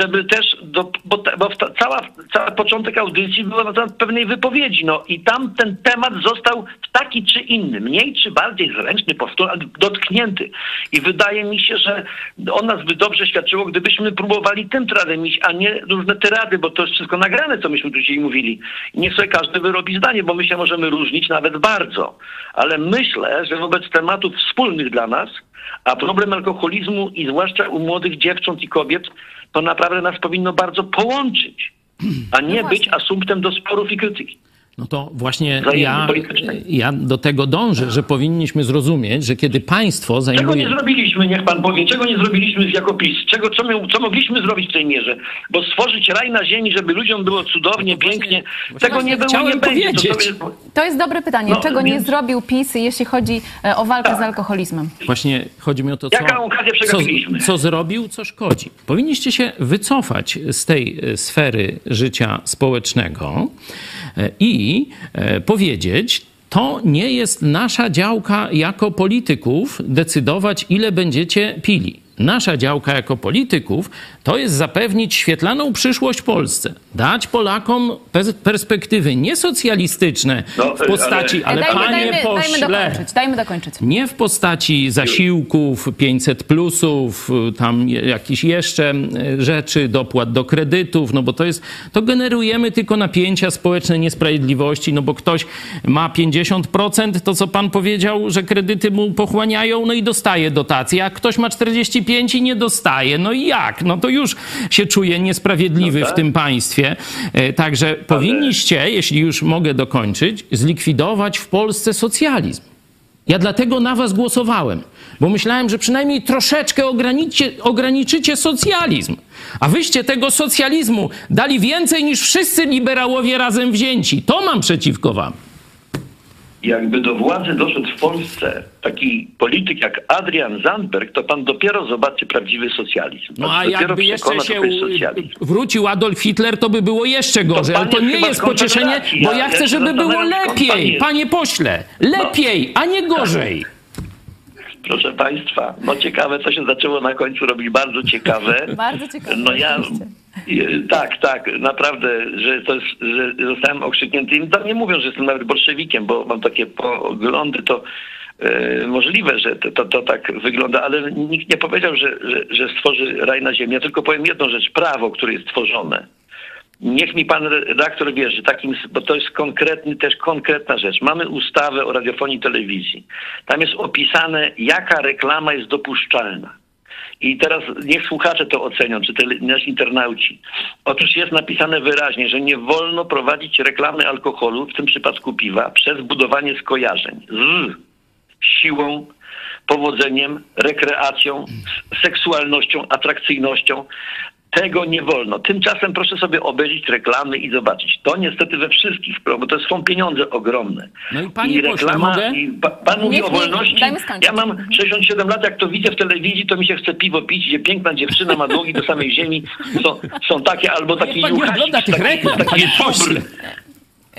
żeby też, do, bo, bo ta, cała, cały początek audycji była na temat pewnej wypowiedzi, no i tam ten temat został w taki czy inny, mniej czy bardziej zręczny, powtór, dotknięty. I wydaje mi się, że o nas by dobrze świadczyło, gdybyśmy próbowali tym tradem iść, a nie różne tyrady, bo to jest wszystko nagrane, co myśmy tu dzisiaj mówili. I niech sobie każdy wyrobi zdanie, bo my się możemy różnić nawet bardzo. Ale myślę, że wobec tematów wspólnych dla nas, a problem alkoholizmu i zwłaszcza u młodych dziewcząt i kobiet, to naprawdę nas powinno bardzo połączyć, a nie No być asumptem do sporów i krytyki. No to właśnie ja, ja do tego dążę, że powinniśmy zrozumieć, że kiedy państwo Czego nie zajmuje... zrobiliśmy, niech pan powie, czego nie zrobiliśmy jako PiS? Czego, co, my, co mogliśmy zrobić w tej mierze? Bo stworzyć raj na ziemi, żeby ludziom było cudownie, No właśnie- pięknie, właśnie tego nie było, chciałem nie będzie. To powiedzieć. sobie, To jest dobre pytanie. No, Czego nie więc- zrobił PiS, jeśli chodzi e, o walkę Tak. z alkoholizmem? Właśnie chodzi mi o to, co, co, co zrobił, co szkodzi. Powinniście się wycofać z tej e, sfery życia społecznego i e, powiedzieć, to nie jest nasza działka jako polityków decydować, ile będziecie pili. Nasza działka jako polityków to jest zapewnić świetlaną przyszłość Polsce. Dać Polakom pers- perspektywy nie socjalistyczne No, w postaci, ale, dajmy, panie dajmy, pośle, dajmy dokończyć. Dajmy dokończyć. nie w postaci zasiłków, 500 plusów, tam jakichś jeszcze e, rzeczy, dopłat do kredytów, no bo to jest, to generujemy tylko napięcia społeczne, niesprawiedliwości, no bo ktoś ma 50%, to co pan powiedział, że kredyty mu pochłaniają, no i dostaje dotację, a ktoś ma 45 i nie dostaje, no i jak? No to już się czuje niesprawiedliwy No w tak. tym państwie. E, Także powinniście, jeśli już mogę dokończyć, zlikwidować w Polsce socjalizm. Ja dlatego na was głosowałem, bo myślałem, że przynajmniej troszeczkę ograniczycie socjalizm. A wyście tego socjalizmu dali więcej niż wszyscy liberałowie razem wzięci. To mam przeciwko wam. Jakby do władzy doszedł w Polsce taki polityk jak Adrian Zandberg, to pan dopiero zobaczy prawdziwy socjalizm. No a jakby jeszcze się to wrócił Adolf Hitler, to by było jeszcze gorzej. Ale to pan jest nie jest pocieszenie, bo Ja- ja chcę, żeby było lepiej, panie pośle. Lepiej, a nie gorzej. [LAUGHS] Proszę państwa, no ciekawe, co się zaczęło na końcu robić, bardzo ciekawe. [LAUGHS] Bardzo ciekawe. No ja, tak, tak, naprawdę, że to jest, że zostałem okrzyknięty. I tam nie mówią, że jestem nawet bolszewikiem, bo mam takie poglądy, to e, możliwe, że to, to, to tak wygląda, ale nikt nie powiedział, że, że, że stworzy raj na ziemi. Ja tylko powiem jedną rzecz, prawo, które jest tworzone. Niech mi pan redaktor wierzy, takim, bo to jest konkretny, też konkretna rzecz. Mamy ustawę o radiofonii i telewizji. Tam jest opisane, jaka reklama jest dopuszczalna. I teraz niech słuchacze to ocenią, czy te, nasi internauci. Otóż jest napisane wyraźnie, że nie wolno prowadzić reklamy alkoholu, w tym przypadku piwa, przez budowanie skojarzeń z siłą, powodzeniem, rekreacją, seksualnością, atrakcyjnością. Tego nie wolno. Tymczasem proszę sobie obejrzeć reklamy i zobaczyć. To niestety we wszystkich, bo to są pieniądze ogromne. No i panie pośle, reklama, mogę? i pa, pan mówi o wolności. Ja mam 67 lat, jak to widzę w telewizji, to mi się chce piwo pić, gdzie piękna dziewczyna ma długi do samej ziemi. Są, są takie albo ogląda tych taki- reklam, taki żubr. pośle.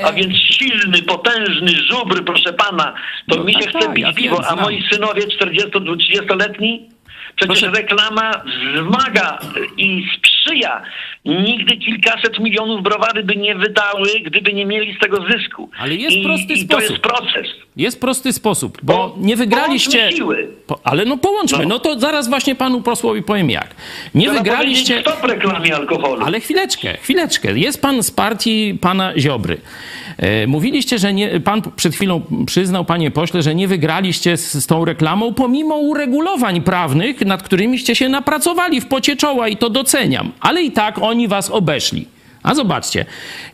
A więc silny, potężny żubr, proszę pana. To No mi się tak, chce tak, pić ja piwo, a moi synowie 40-30-letni? Przecież Proszę- reklama wzmaga i sprzyja. Nigdy kilkaset milionów browary by nie wydały, gdyby nie mieli z tego zysku. Ale jest I, prosty i to sposób. jest proces. Jest prosty sposób, bo Po- nie wygraliście. siły. Po, ale no połączmy, no. No. to zaraz właśnie panu posłowi powiem jak. Nie Trzeba wygraliście. Stop reklamie alkoholu. Ale chwileczkę, chwileczkę. Jest pan z partii pana Ziobry. E, Mówiliście, że nie, pan przed chwilą przyznał, panie pośle, że nie wygraliście z, z tą reklamą, pomimo uregulowań prawnych, nad którymiście się napracowali w pocie czoła i to doceniam. Ale i tak oni was obeszli. A zobaczcie,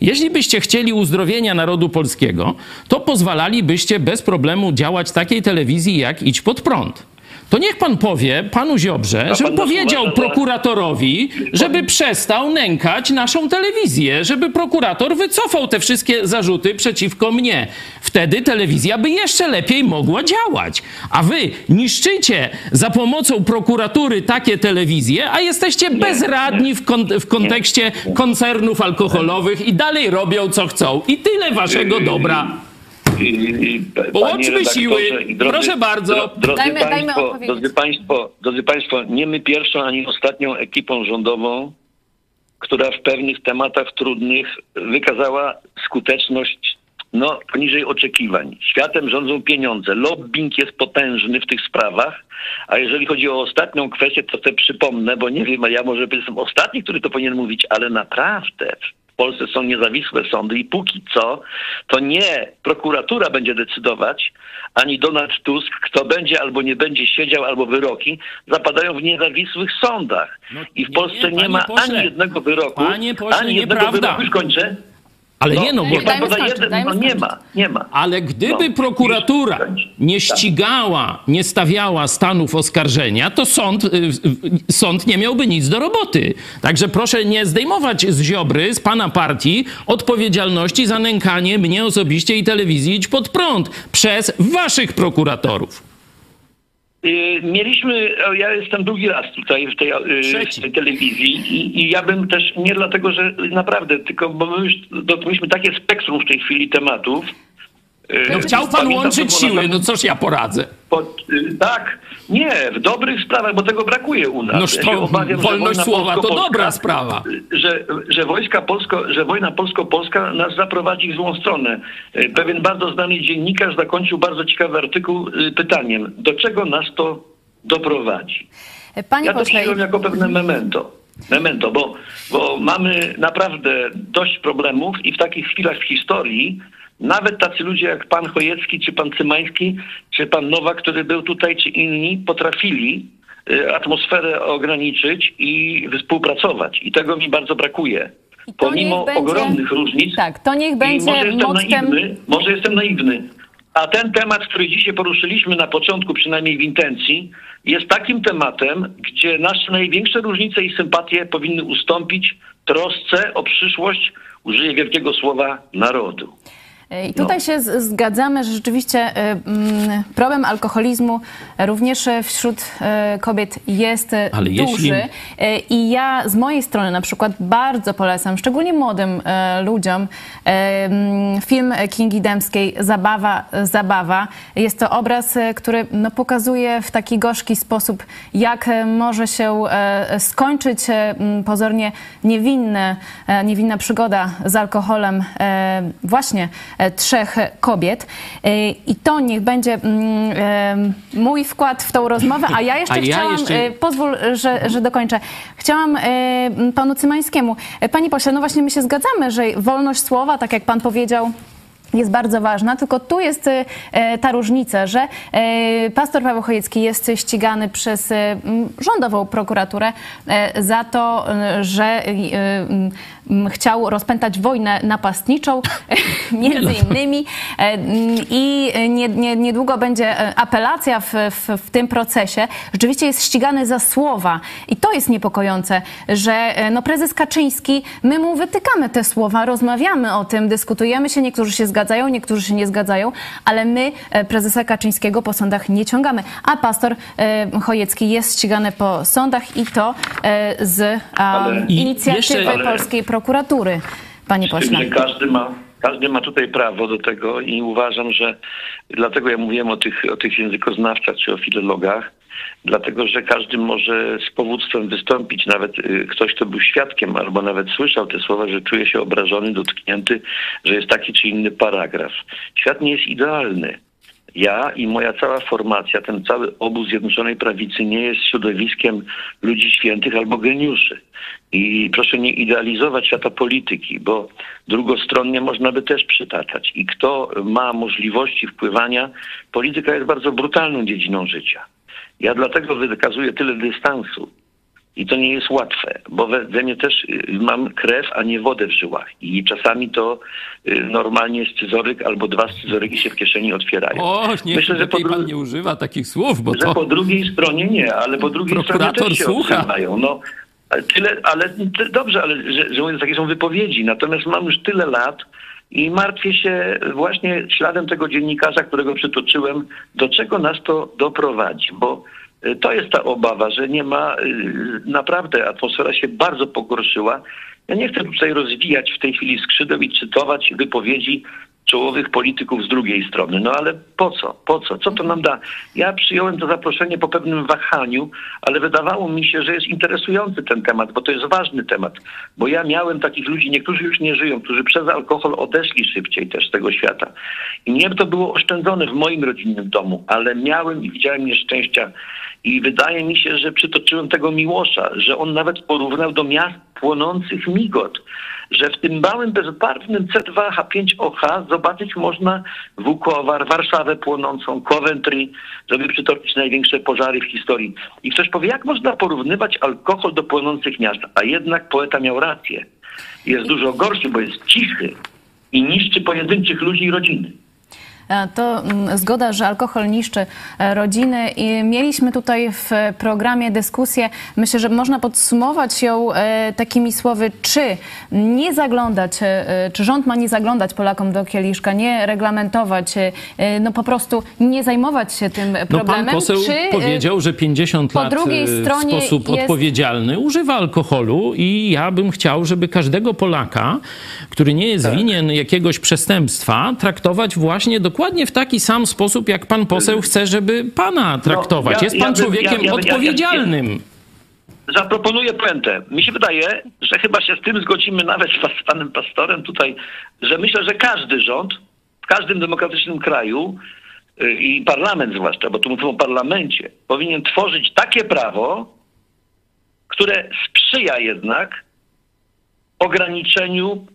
jeśli byście chcieli uzdrowienia narodu polskiego, to pozwalalibyście bez problemu działać takiej telewizji jak Idź Pod Prąd. To niech pan powie panu Ziobrze, żeby powiedział uważa prokuratorowi, żeby przestał nękać naszą telewizję, żeby prokurator wycofał te wszystkie zarzuty przeciwko mnie. Wtedy telewizja by jeszcze lepiej mogła działać. A wy niszczycie za pomocą prokuratury takie telewizje, a jesteście bezradni w, kon- w kontekście koncernów alkoholowych i dalej robią co chcą. I tyle waszego dobra. I- Połączmy siły. i Proszę bardzo. dro- Drodzy, Dajmy- dajmy państwo, odpowiedzieć. drodzy, państwo, drodzy Państwo, nie my pierwszą ani ostatnią ekipą rządową, która w pewnych tematach trudnych wykazała skuteczność no, poniżej oczekiwań. Światem rządzą pieniądze. Lobbying jest potężny w tych sprawach, a jeżeli chodzi o ostatnią kwestię, to te przypomnę, bo nie wiem, a ja może jestem ostatni, który to powinien mówić, ale naprawdę w Polsce są niezawisłe sądy i póki co to nie prokuratura będzie decydować, ani Donald Tusk, kto będzie albo nie będzie siedział, albo wyroki zapadają w niezawisłych sądach. No, I w Polsce nie, nie, ma pośle. ani jednego wyroku, pośle, ani jednego nieprawda. wyroku, już kończę, Ale nie no, bo... pan Dajmy skończyć, jeden, dajmy no nie ma, nie ma. Ale gdyby No, prokuratura nie tak. ścigała, nie stawiała stanów oskarżenia, to sąd, y, sąd nie miałby nic do roboty. Także proszę nie zdejmować z Ziobry, z pana partii, odpowiedzialności za nękanie mnie osobiście i telewizji Idź Pod Prąd przez waszych prokuratorów. Y, Mieliśmy, ja jestem drugi raz tutaj w tej, y, w tej telewizji i, i ja bym też, nie dlatego, że naprawdę, tylko bo my już dotknęliśmy takie spektrum w tej chwili tematów. Y, No chciał pan łączyć siły, no cóż ja poradzę. Pod, y, tak, nie, w dobrych sprawach, bo tego brakuje u nas. Noż Ja to obawiam, że wolność słowa to dobra sprawa. Że, że, wojska polsko, że wojna polsko-polska nas zaprowadzi w złą stronę. Y, Pewien bardzo znany dziennikarz zakończył bardzo ciekawy artykuł y, pytaniem, do czego nas to doprowadzi? Panie Ja to pośle, przyjąłem jako pewne memento. Memento, bo, bo mamy naprawdę dość problemów i w takich chwilach w historii nawet tacy ludzie jak pan Chojecki, czy pan Cymański, czy pan Nowak, który był tutaj, czy inni, potrafili y, atmosferę ograniczyć i współpracować. I tego mi bardzo brakuje. Pomimo będzie- ogromnych różnic. Tak, to niech będzie może jestem mottem- naiwny, może jestem naiwny. A ten temat, który dzisiaj poruszyliśmy na początku, przynajmniej w intencji, jest takim tematem, gdzie nasze największe różnice i sympatie powinny ustąpić trosce o przyszłość, użyję wielkiego słowa, narodu. I tutaj No. się zgadzamy, że rzeczywiście e, mm, problem alkoholizmu również e, wśród e, kobiet jest e, Ale duży. jeśli- E, I ja z mojej strony na przykład bardzo polecam, szczególnie młodym e, ludziom, e, mm, film Kingi Dębskiej Zabawa, zabawa. Jest to obraz, e, który no, pokazuje w taki gorzki sposób, jak e, może się e, skończyć e, m, pozornie niewinne, e, niewinna przygoda z alkoholem e, właśnie e, trzech kobiet. E, I to niech będzie mm, e, mój wkład w tą rozmowę, a ja jeszcze A ja chciałam, jeszcze- e, pozwól, że, że dokończę. Chciałam e, panu Cymańskiemu, e, panie pośle, no właśnie my się zgadzamy, że wolność słowa, tak jak pan powiedział, jest bardzo ważna, tylko tu jest e, e, ta różnica, że e, pastor Paweł Chojecki jest ścigany przez e, rządową prokuraturę e, za to, e, że e, chciał rozpętać wojnę napastniczą, [LAUGHS] między innymi. E, m, i nie, nie, niedługo będzie e, apelacja w, w, w tym procesie. Rzeczywiście jest ścigany za słowa. I to jest niepokojące, że e, no, prezes Kaczyński, my mu wytykamy te słowa, rozmawiamy o tym, dyskutujemy się, niektórzy się zgadzają, niektórzy się nie zgadzają, ale my prezesa Kaczyńskiego po sądach nie ciągamy, a pastor Chojecki jest ścigany po sądach i to z I inicjatywy ale- polskiej prokuratury, panie pośle. że każdy ma, każdy ma tutaj prawo do tego i uważam, że dlatego ja mówiłem o tych, o tych językoznawcach czy o filologach, dlatego że każdy może z powództwem wystąpić, nawet y, ktoś, kto był świadkiem albo nawet słyszał te słowa, że czuje się obrażony, dotknięty, że jest taki czy inny paragraf. Świat nie jest idealny. Ja i moja cała formacja, ten cały obóz Zjednoczonej Prawicy nie jest środowiskiem ludzi świętych albo geniuszy. I proszę nie idealizować świata polityki, bo drugostronnie można by też przytaczać. I kto ma możliwości wpływania, polityka jest bardzo brutalną dziedziną życia. Ja dlatego wykazuję tyle dystansu. I to nie jest łatwe, bo we, mnie też y, mam krew, a nie wodę w żyłach. I czasami to y, normalnie scyzoryk albo dwa scyzoryki się w kieszeni otwierają. O, niech Myślę, że po, pan nie używa takich słów, bo że po to... drugiej stronie nie, ale po drugiej stronie też się słucha. odzywają. No, tyle, ale ty, dobrze, ale że, że takie są wypowiedzi. Natomiast mam już tyle lat i martwię się właśnie śladem tego dziennikarza, którego przytoczyłem, do czego nas to doprowadzi, bo to jest ta obawa, że nie ma, y, naprawdę atmosfera się bardzo pogorszyła. Ja nie chcę tutaj rozwijać w tej chwili skrzydeł i cytować wypowiedzi czołowych polityków z drugiej strony. No ale po co? Po co? Co to nam da? Ja przyjąłem to zaproszenie po pewnym wahaniu, ale wydawało mi się, że jest interesujący ten temat, bo to jest ważny temat. Bo ja miałem takich ludzi, niektórzy już nie żyją, którzy przez alkohol odeszli szybciej też z tego świata. I mnie to było oszczędzone w moim rodzinnym domu, ale miałem i widziałem nieszczęścia. I wydaje mi się, że przytoczyłem tego Miłosza, że on nawet porównał do miast płonących migot że w tym małym, bezbarwnym C2H5OH zobaczyć można Vukovar, Warszawę płonącą, Coventry, żeby przytoczyć największe pożary w historii. I ktoś powie, jak można porównywać alkohol do płonących miast? A jednak poeta miał rację. Jest dużo gorszy, bo jest cichy. i niszczy pojedynczych ludzi i rodziny. E, to mm, zgoda, że alkohol niszczy e, rodziny i mieliśmy tutaj w programie dyskusję. Myślę, że można podsumować ją e, takimi słowy, czy nie zaglądać, czy rząd ma nie zaglądać Polakom do kieliszka, nie reglamentować, no po prostu nie zajmować się tym problemem. No pan poseł czy powiedział, że 50 lat w sposób jest... odpowiedzialny używa alkoholu i ja bym chciał, żeby każdego Polaka, który nie jest tak. winien jakiegoś przestępstwa, traktować właśnie dokładnie dokładnie w taki sam sposób, jak pan poseł chce, żeby pana traktować. No, ja, Jest pan ja, człowiekiem ja, odpowiedzialnym. Zaproponuję puentę. Mi się wydaje, że chyba się z tym zgodzimy nawet z panem pastorem tutaj, że myślę, że każdy rząd w każdym demokratycznym kraju y, i parlament zwłaszcza, bo tu mówimy o parlamencie, powinien tworzyć takie prawo, które sprzyja jednak ograniczeniu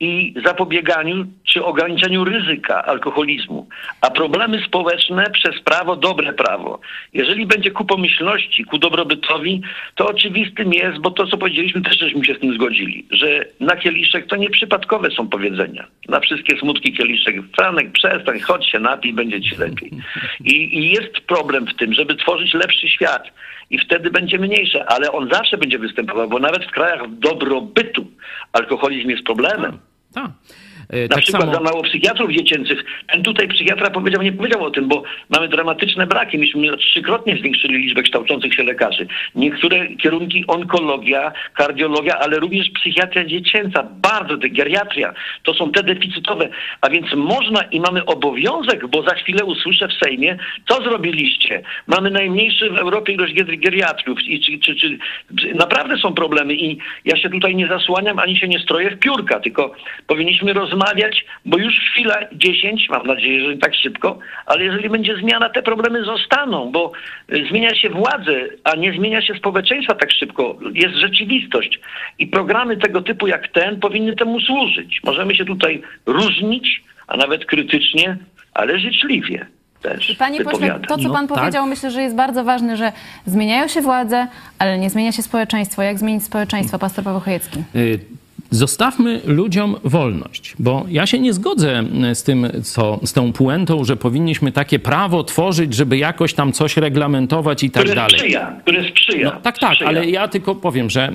i zapobieganiu czy ograniczeniu ryzyka alkoholizmu, a problemy społeczne przez prawo, dobre prawo. Jeżeli będzie ku pomyślności, ku dobrobytowi, to oczywistym jest, bo to co powiedzieliśmy też żeśmy się z tym zgodzili, że na kieliszek to nieprzypadkowe są powiedzenia. Na wszystkie smutki kieliszek, Franek przestań, chodź się napij, będzie ci lepiej. I, I jest problem w tym, żeby tworzyć lepszy świat i wtedy będzie mniejsze, ale on zawsze będzie występował, bo nawet w krajach dobrobytu alkoholizm jest problemem. Tak. E, Na tak przykład samo... za mało psychiatrów dziecięcych. Ten tutaj psychiatra powiedział, nie powiedział o tym, bo mamy dramatyczne braki. Myśmy trzykrotnie zwiększyli liczbę kształcących się lekarzy. Niektóre kierunki onkologia, kardiologia, ale również psychiatria dziecięca, bardzo te geriatria, to są te deficytowe. A więc można i mamy obowiązek, bo za chwilę usłyszę w Sejmie, co zrobiliście. Mamy najmniejszy w Europie ilość geriatriów i czy, czy, czy, naprawdę są problemy i ja się tutaj nie zasłaniam, ani się nie stroję w piórka, tylko powinniśmy rozmawiać rozmawiać, bo już chwila 10, mam nadzieję, że tak szybko, ale jeżeli będzie zmiana, te problemy zostaną, bo zmienia się władze, a nie zmienia się społeczeństwa tak szybko. Jest rzeczywistość. I programy tego typu jak ten powinny temu służyć. Możemy się tutaj różnić, a nawet krytycznie, ale życzliwie. Też Panie pośle, to co no, pan tak. powiedział, myślę, że jest bardzo ważne, że zmieniają się władze, ale nie zmienia się społeczeństwo. Jak zmienić społeczeństwo, pastor Paweł Chojecki? Y Zostawmy ludziom wolność, bo ja się nie zgodzę z tym, co, z tą puentą, że powinniśmy takie prawo tworzyć, żeby jakoś tam coś reglamentować i tak które dalej. Sprzyja, które sprzyja. No, tak, tak, sprzyja. ale ja tylko powiem, że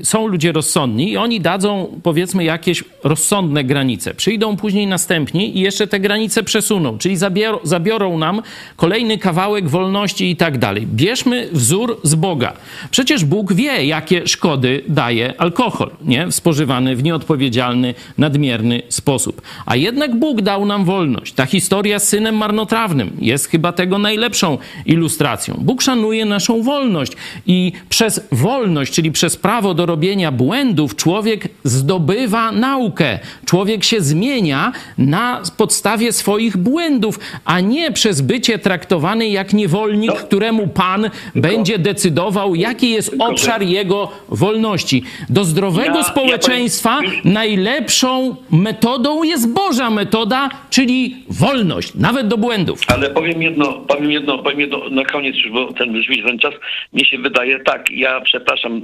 y, są ludzie rozsądni i oni dadzą powiedzmy jakieś rozsądne granice. Przyjdą później następni i jeszcze te granice przesuną, czyli zabior, zabiorą nam kolejny kawałek wolności i tak dalej. Bierzmy wzór z Boga. Przecież Bóg wie, jakie szkody daje alkohol, nie? W spożywany w nieodpowiedzialny, nadmierny sposób. A jednak Bóg dał nam wolność. Ta historia z synem marnotrawnym jest chyba tego najlepszą ilustracją. Bóg szanuje naszą wolność i przez wolność, czyli przez prawo do robienia błędów, człowiek zdobywa naukę. Człowiek się zmienia na podstawie swoich błędów, a nie przez bycie traktowany jak niewolnik, któremu Pan będzie decydował, jaki jest obszar jego wolności. Do zdrowego społeczeństwa społeczeństwa najlepszą metodą jest Boża metoda, czyli wolność, nawet do błędów. Ale powiem jedno, powiem jedno, powiem jedno na koniec, bo ten już ten czas, mnie się wydaje tak, ja przepraszam,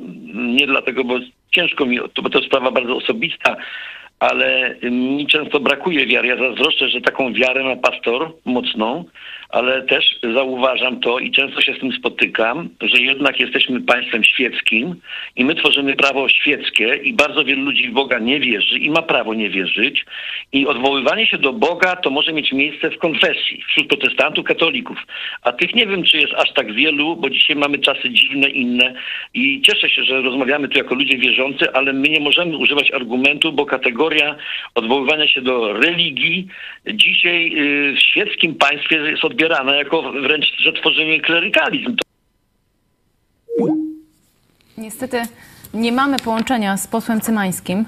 nie dlatego, bo ciężko mi, to, bo to sprawa bardzo osobista, ale mi często brakuje wiary. Ja zazdroszczę, że taką wiarę ma pastor mocną, ale też zauważam to i często się z tym spotykam, że jednak jesteśmy państwem świeckim i my tworzymy prawo świeckie i bardzo wielu ludzi w Boga nie wierzy i ma prawo nie wierzyć. I odwoływanie się do Boga to może mieć miejsce w konfesji wśród protestantów, katolików, a tych nie wiem, czy jest aż tak wielu, bo dzisiaj mamy czasy dziwne, inne. I cieszę się, że rozmawiamy tu jako ludzie wierzący, ale my nie możemy używać argumentu, bo kategoria odwoływania się do religii dzisiaj y, w świeckim państwie jest odbierane jako wręcz, tworzymy klerykalizm. Niestety nie mamy połączenia z posłem Cymańskim.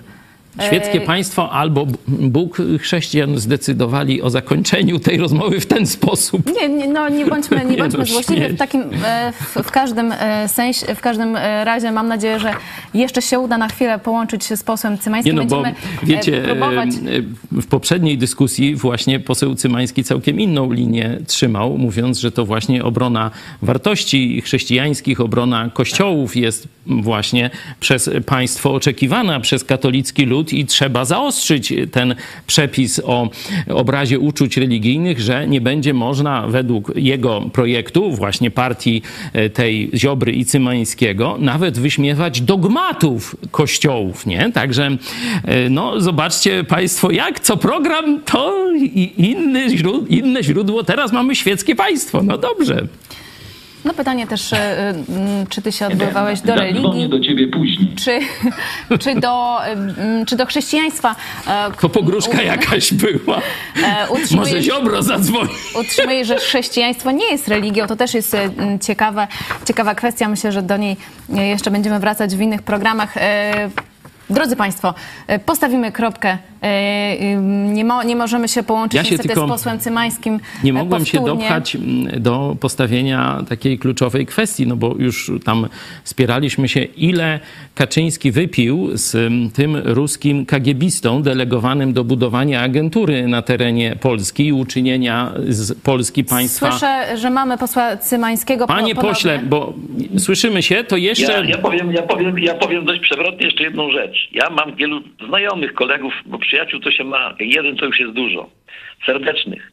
Świeckie e, państwo albo Bóg chrześcijan zdecydowali o zakończeniu tej rozmowy w ten sposób. Nie, nie no nie bądźmy, nie [LAUGHS] bądźmy no, złośliwi. W, takim, e, w, w, każdym e, sensie, w każdym razie mam nadzieję, że jeszcze się uda na chwilę połączyć się z posłem Cymańskim. Nie no, bo wiecie, próbować... w poprzedniej dyskusji właśnie poseł Cymański całkiem inną linię trzymał, mówiąc, że to właśnie obrona wartości chrześcijańskich, obrona kościołów jest właśnie przez państwo oczekiwana, przez katolicki lud lud i trzeba zaostrzyć ten przepis o obrazie uczuć religijnych, że nie będzie można według jego projektu, właśnie partii e, tej Ziobry i Cymańskiego, nawet wyśmiewać dogmatów kościołów, nie? Także e, no zobaczcie Państwo, jak co program, to inny inne źródło. Teraz mamy świeckie państwo. No dobrze. No pytanie też, e, czy ty się odwoływałeś do religii? do ciebie później. Czy, czy, do, czy do chrześcijaństwa? To pogróżka jakaś była. Może Ziobro zadzwoni. Utrzymuje, że chrześcijaństwo nie jest religią. To też jest ciekawa, ciekawa kwestia. Myślę, że do niej jeszcze będziemy wracać w innych programach. Drodzy Państwo, e, postawimy kropkę. E, nie, mo, nie możemy się połączyć ja się niestety z posłem Cymańskim. Nie e, mogłem powtórnie. się dopchać do postawienia takiej kluczowej kwestii, no bo już tam spieraliśmy się, ile Kaczyński wypił z tym ruskim kagiebistą delegowanym do budowania agentury na terenie Polski i uczynienia z Polski państwa. Słyszę, że mamy posła Cymańskiego. Panie ponownie. pośle, bo słyszymy się, to jeszcze... Ja, ja, powiem, ja, powiem, ja powiem dość przewrotnie jeszcze jedną rzecz. Ja mam wielu znajomych, kolegów, bo przyjaciół to się ma, jeden to już jest dużo, serdecznych.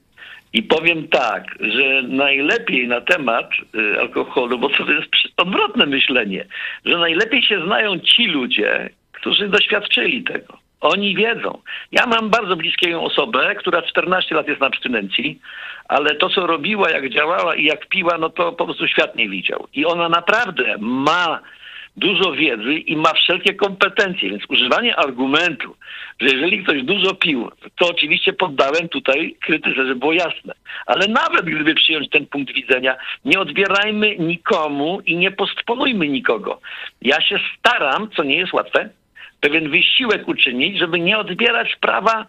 I powiem tak, że najlepiej na temat y, alkoholu, bo to jest odwrotne myślenie, że najlepiej się znają ci ludzie, którzy doświadczyli tego. Oni wiedzą. Ja mam bardzo bliską osobę, która 14 lat jest na abstynencji, ale to, co robiła, jak działała i jak piła, no to po prostu świat nie widział. I ona naprawdę ma dużo wiedzy i ma wszelkie kompetencje, więc używanie argumentu, że jeżeli ktoś dużo pił, to oczywiście poddałem tutaj krytyce, żeby było jasne. Ale nawet gdyby przyjąć ten punkt widzenia, nie odbierajmy nikomu i nie postponujmy nikogo. Ja się staram, co nie jest łatwe, pewien wysiłek uczynić, żeby nie odbierać prawa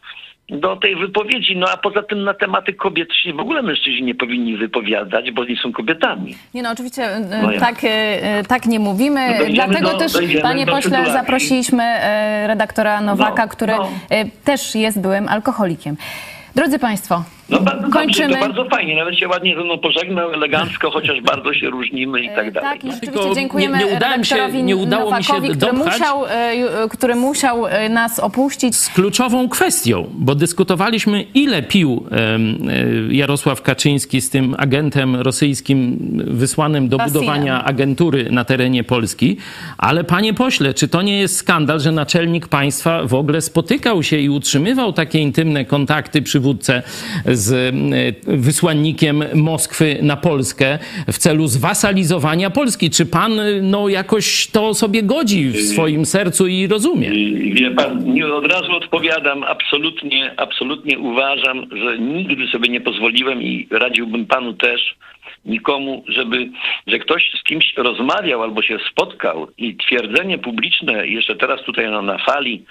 do tej wypowiedzi. No a poza tym na tematy kobiet się w ogóle mężczyźni nie powinni wypowiadać, bo nie są kobietami. Nie no, oczywiście e, no ja. tak, e, tak nie mówimy. No Dlatego do, też, panie pośle, sytuacji. zaprosiliśmy redaktora Nowaka, no, który no. też jest byłym alkoholikiem. Drodzy Państwo, no bardzo kończymy. Dobrze, to bardzo fajnie, nawet się ładnie ze mną pożegnał, elegancko, [LAUGHS] chociaż bardzo się różnimy i tak e, dalej. Tak, i rzeczywiście dziękujemy nie, nie udałem się, nie udało mi się który musiał, e, który musiał e, nas opuścić. Z kluczową kwestią, bo dyskutowaliśmy, ile pił Jarosław Kaczyński z tym agentem rosyjskim wysłanym do Basinem. budowania agentury na terenie Polski, ale panie pośle, czy to nie jest skandal, że naczelnik państwa w ogóle spotykał się i utrzymywał takie intymne kontakty przywódcę z e, wysłannikiem Moskwy na Polskę w celu zwasalizowania Polski. Czy pan no, jakoś to sobie godzi w swoim sercu i rozumie? Wie pan, nie od razu odpowiadam. Absolutnie, absolutnie uważam, że nigdy sobie nie pozwoliłem i radziłbym panu też nikomu, żeby, że ktoś z kimś rozmawiał albo się spotkał i twierdzenie publiczne, jeszcze teraz tutaj na, na fali,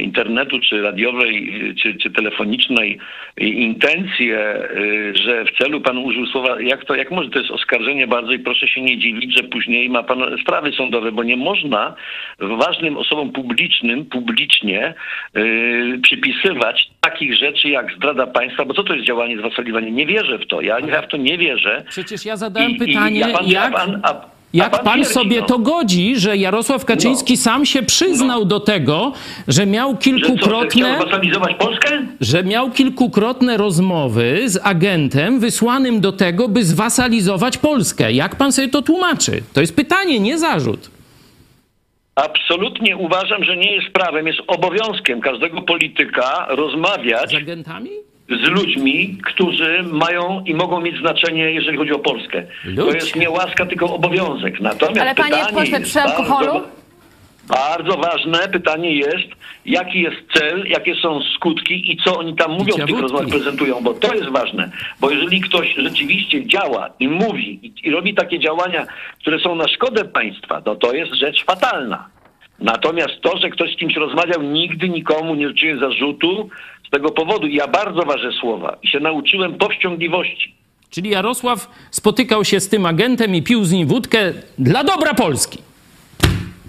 internetu, czy radiowej, czy, czy telefonicznej intencje, y, że w celu pan użył słowa, jak to, jak może, to jest oskarżenie bardzo i proszę się nie dziwić, że później ma pan sprawy sądowe, bo nie można ważnym osobom publicznym publicznie yy, przypisywać takich rzeczy jak zdrada państwa, bo co to jest działanie zwasalizowanie? Nie wierzę w to. Ja, ja w to nie wierzę. Przecież ja zadałem I, pytanie, i ja pan, jak... Ja pan, a, jak pan, pan sobie no. to godzi, że Jarosław Kaczyński no. sam się przyznał no. do tego, że miał kilkukrotne. Że, że miał kilkukrotne rozmowy z agentem wysłanym do tego, by zwasalizować Polskę. Jak pan sobie to tłumaczy? To jest pytanie, nie zarzut. Absolutnie uważam, że nie jest prawem, jest obowiązkiem każdego polityka rozmawiać. Z agentami? Z ludźmi, którzy mają i mogą mieć znaczenie, jeżeli chodzi o Polskę. To jest nie łaska, tylko obowiązek. Natomiast Ale panie pośle, przy alkoholu? Bardzo, bardzo ważne pytanie jest, jaki jest cel, jakie są skutki i co oni tam mówią w tych rozmowach, prezentują, bo to jest ważne. Bo jeżeli ktoś rzeczywiście działa i mówi i, i robi takie działania, które są na szkodę państwa, no to jest rzecz fatalna. Natomiast to, że ktoś z kimś rozmawiał, nigdy nikomu nie rzuciłem zarzutu tego powodu. I ja bardzo ważę słowa i się nauczyłem powściągliwości. Czyli Jarosław spotykał się z tym agentem i pił z nim wódkę dla dobra Polski.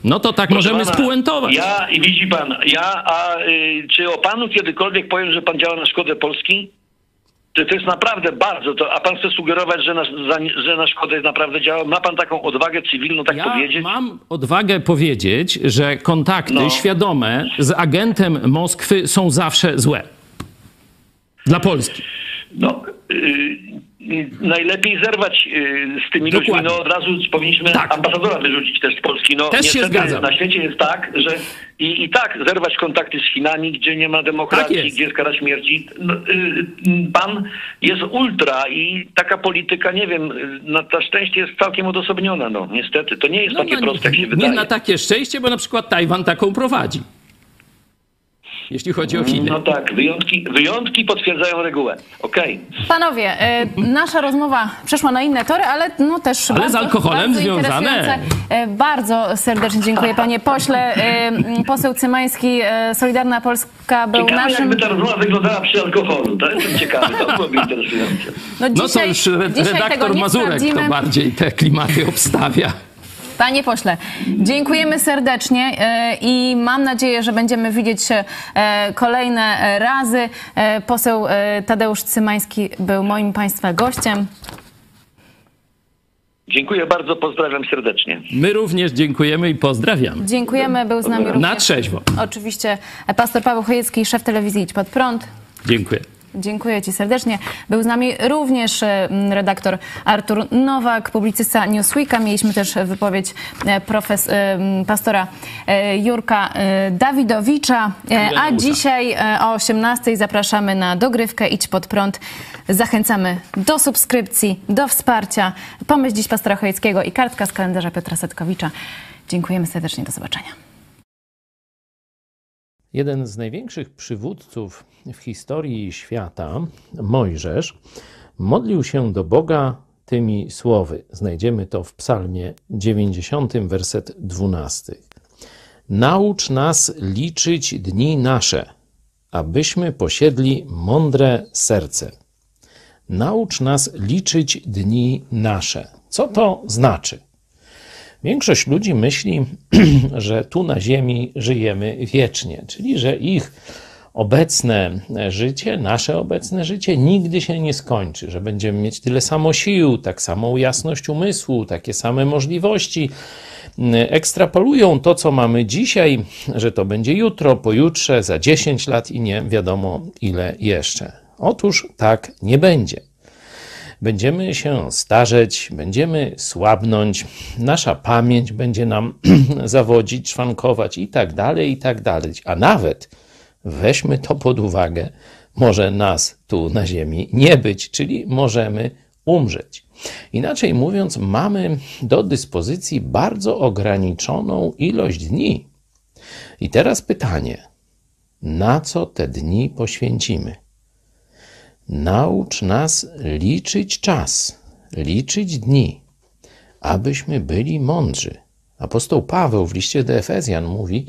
No to tak Proszę możemy pana, spuentować. Ja, i widzi pan, ja, a y, czy o panu kiedykolwiek powiem, że pan działa na szkodę Polski? to, to jest naprawdę bardzo to. A pan chce sugerować, że na, że na szkodę naprawdę działa? Ma pan taką odwagę cywilną tak ja powiedzieć? mam odwagę powiedzieć, że kontakty No. świadome z agentem Moskwy są zawsze złe. Dla Polski. No, y, y, najlepiej zerwać y, z tymi ludźmi. Dokładnie. No od razu powinniśmy Tak. ambasadora wyrzucić też z Polski. No, Też się zgadzam. Na świecie jest tak, że i, i tak zerwać kontakty z Chinami, gdzie nie ma demokracji, Tak gdzie jest kara śmierci. No, pan jest ultra i taka polityka, nie wiem, na, na szczęście jest całkiem odosobniona. No, niestety. To nie jest takie no, proste, jak się nie wydaje. na takie szczęście, bo na przykład Tajwan taką prowadzi. Jeśli chodzi o Chiny. No tak, wyjątki, wyjątki potwierdzają regułę. Okej. Panowie, e, nasza rozmowa przeszła na inne tory, ale no też Ale z bardzo, alkoholem bardzo związane. interesujące. E, Bardzo serdecznie dziękuję panie pośle. E, m, Poseł Cymański, e, Solidarna Polska był Ciekawe, naszym... jakby ta rozmowa wyglądała przy alkoholu. To jestem ciekawy, to byłoby interesujące. No to dzisiaj- już re- dzisiaj tego redaktor Mazurek to bardziej te klimaty obstawia. Panie pośle, dziękujemy serdecznie e, i mam nadzieję, że będziemy widzieć się e, kolejne e, razy. Poseł Tadeusz Cymański był moim Państwa gościem. Dziękuję bardzo, pozdrawiam serdecznie. My również dziękujemy i pozdrawiamy. Dziękujemy, był z nami również... Na trzeźwo. Oczywiście pastor Paweł Chojecki, szef telewizji Idź Pod Prąd. Dziękuję. Dziękuję Ci serdecznie. Był z nami również e, redaktor Artur Nowak, publicysta Newsweeka. Mieliśmy też wypowiedź e, profes, e, pastora Jurka Dawidowicza. A dzisiaj o 18 zapraszamy na dogrywkę Idź Pod Prąd. Zachęcamy do subskrypcji, do wsparcia. Pomyśl dziś pastora Chojeckiego i kartka z kalendarza Piotra Setkowicza. Dziękujemy serdecznie. Do zobaczenia. Jeden z największych przywódców w historii świata, Mojżesz, modlił się do Boga tymi słowy. Znajdziemy to w Psalmie 90, werset 12. Naucz nas liczyć dni nasze, abyśmy posiedli mądre serce. Naucz nas liczyć dni nasze. Co to znaczy? Większość ludzi myśli, [CLEARS THROAT] że tu na Ziemi żyjemy wiecznie, czyli że ich obecne życie, nasze obecne życie nigdy się nie skończy, że będziemy mieć tyle samo sił, tak samą jasność umysłu, takie same możliwości. Ekstrapolują to, co mamy dzisiaj, że to będzie jutro, pojutrze, za 10 lat i nie wiadomo ile jeszcze. Otóż tak nie będzie. Będziemy się starzeć, będziemy słabnąć, nasza pamięć będzie nam [CLEARS THROAT] zawodzić, szwankować i tak dalej, i tak dalej. A nawet weźmy to pod uwagę, może nas tu na Ziemi nie być, czyli możemy umrzeć. Inaczej mówiąc, mamy do dyspozycji bardzo ograniczoną ilość dni. I teraz pytanie: na co te dni poświęcimy? Naucz nas liczyć czas, liczyć dni, abyśmy byli mądrzy. Apostoł Paweł w liście do Efezjan mówi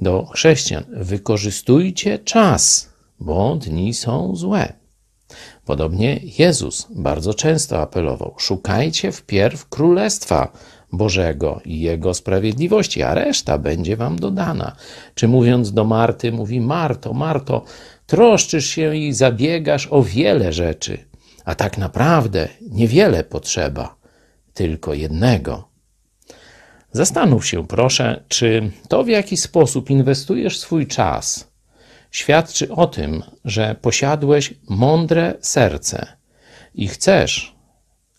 do chrześcijan: wykorzystujcie czas, bo dni są złe. Podobnie Jezus bardzo często apelował: szukajcie wpierw królestwa Bożego i Jego sprawiedliwości, a reszta będzie wam dodana. Czy mówiąc do Marty, mówi: Marto, Marto, troszczysz się i zabiegasz o wiele rzeczy, a tak naprawdę niewiele potrzeba, tylko jednego. Zastanów się, proszę, czy to, w jaki sposób inwestujesz swój czas, świadczy o tym, że posiadłeś mądre serce i chcesz,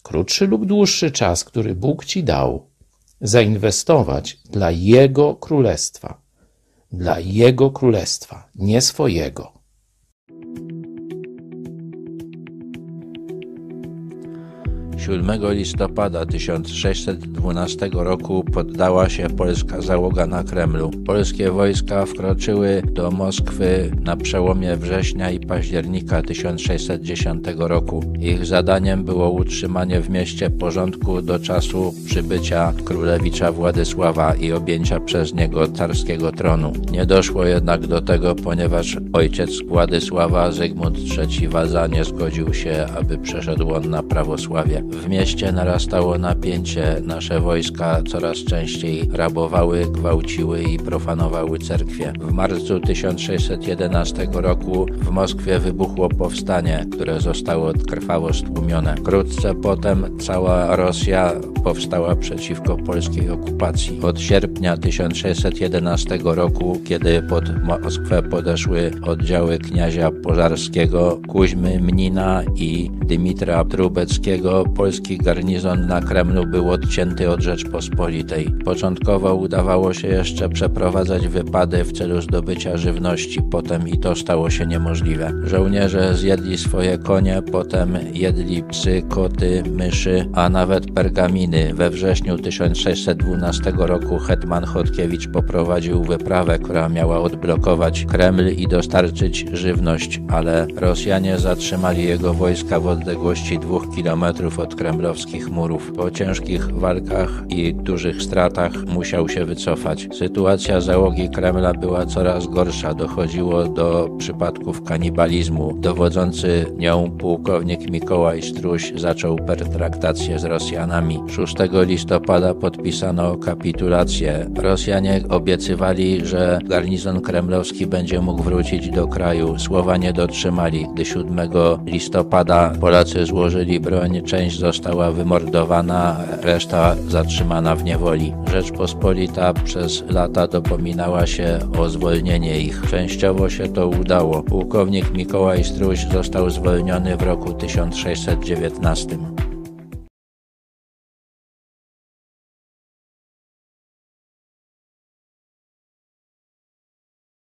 krótszy lub dłuższy czas, który Bóg ci dał, zainwestować dla Jego królestwa. Dla Jego królestwa, nie swojego. 7 listopada 1612 roku poddała się polska załoga na Kremlu. Polskie wojska wkroczyły do Moskwy na przełomie września i października 1610 roku. Ich zadaniem było utrzymanie w mieście porządku do czasu przybycia królewicza Władysława i objęcia przez niego carskiego tronu. Nie doszło jednak do tego, ponieważ ojciec Władysława, Zygmunt III Waza, nie zgodził się, aby przeszedł on na prawosławie. W mieście narastało napięcie. Nasze wojska coraz częściej rabowały, gwałciły i profanowały cerkwie. W marcu 1611 roku w Moskwie wybuchło powstanie, które zostało krwawo stłumione. Wkrótce potem cała Rosja powstała przeciwko polskiej okupacji. Od sierpnia 1611 roku, kiedy pod Moskwę podeszły oddziały kniazia Pożarskiego, Kuźmy Mnina i Dymitra Trubeckiego, polski garnizon na Kremlu był odcięty od Rzeczpospolitej. Początkowo udawało się jeszcze przeprowadzać wypady w celu zdobycia żywności, potem i to stało się niemożliwe. Żołnierze zjedli swoje konie, potem jedli psy, koty, myszy, a nawet pergaminy. We wrześniu 1612 roku hetman Chodkiewicz poprowadził wyprawę, która miała odblokować Kreml i dostarczyć żywność, ale Rosjanie zatrzymali jego wojska w odległości dwóch kilometrów od kremlowskich murów. Po ciężkich walkach i dużych stratach musiał się wycofać. Sytuacja załogi Kremla była coraz gorsza. Dochodziło do przypadków kanibalizmu. Dowodzący nią pułkownik Mikołaj Struś zaczął pertraktację z Rosjanami. 6 listopada podpisano kapitulację. Rosjanie obiecywali, że garnizon kremlowski będzie mógł wrócić do kraju. Słowa nie dotrzymali. Gdy 7 listopada Polacy złożyli broń, została wymordowana, reszta zatrzymana w niewoli. Rzeczpospolita przez lata dopominała się o zwolnienie ich. Częściowo się to udało. Pułkownik Mikołaj Struś został zwolniony w roku 1619.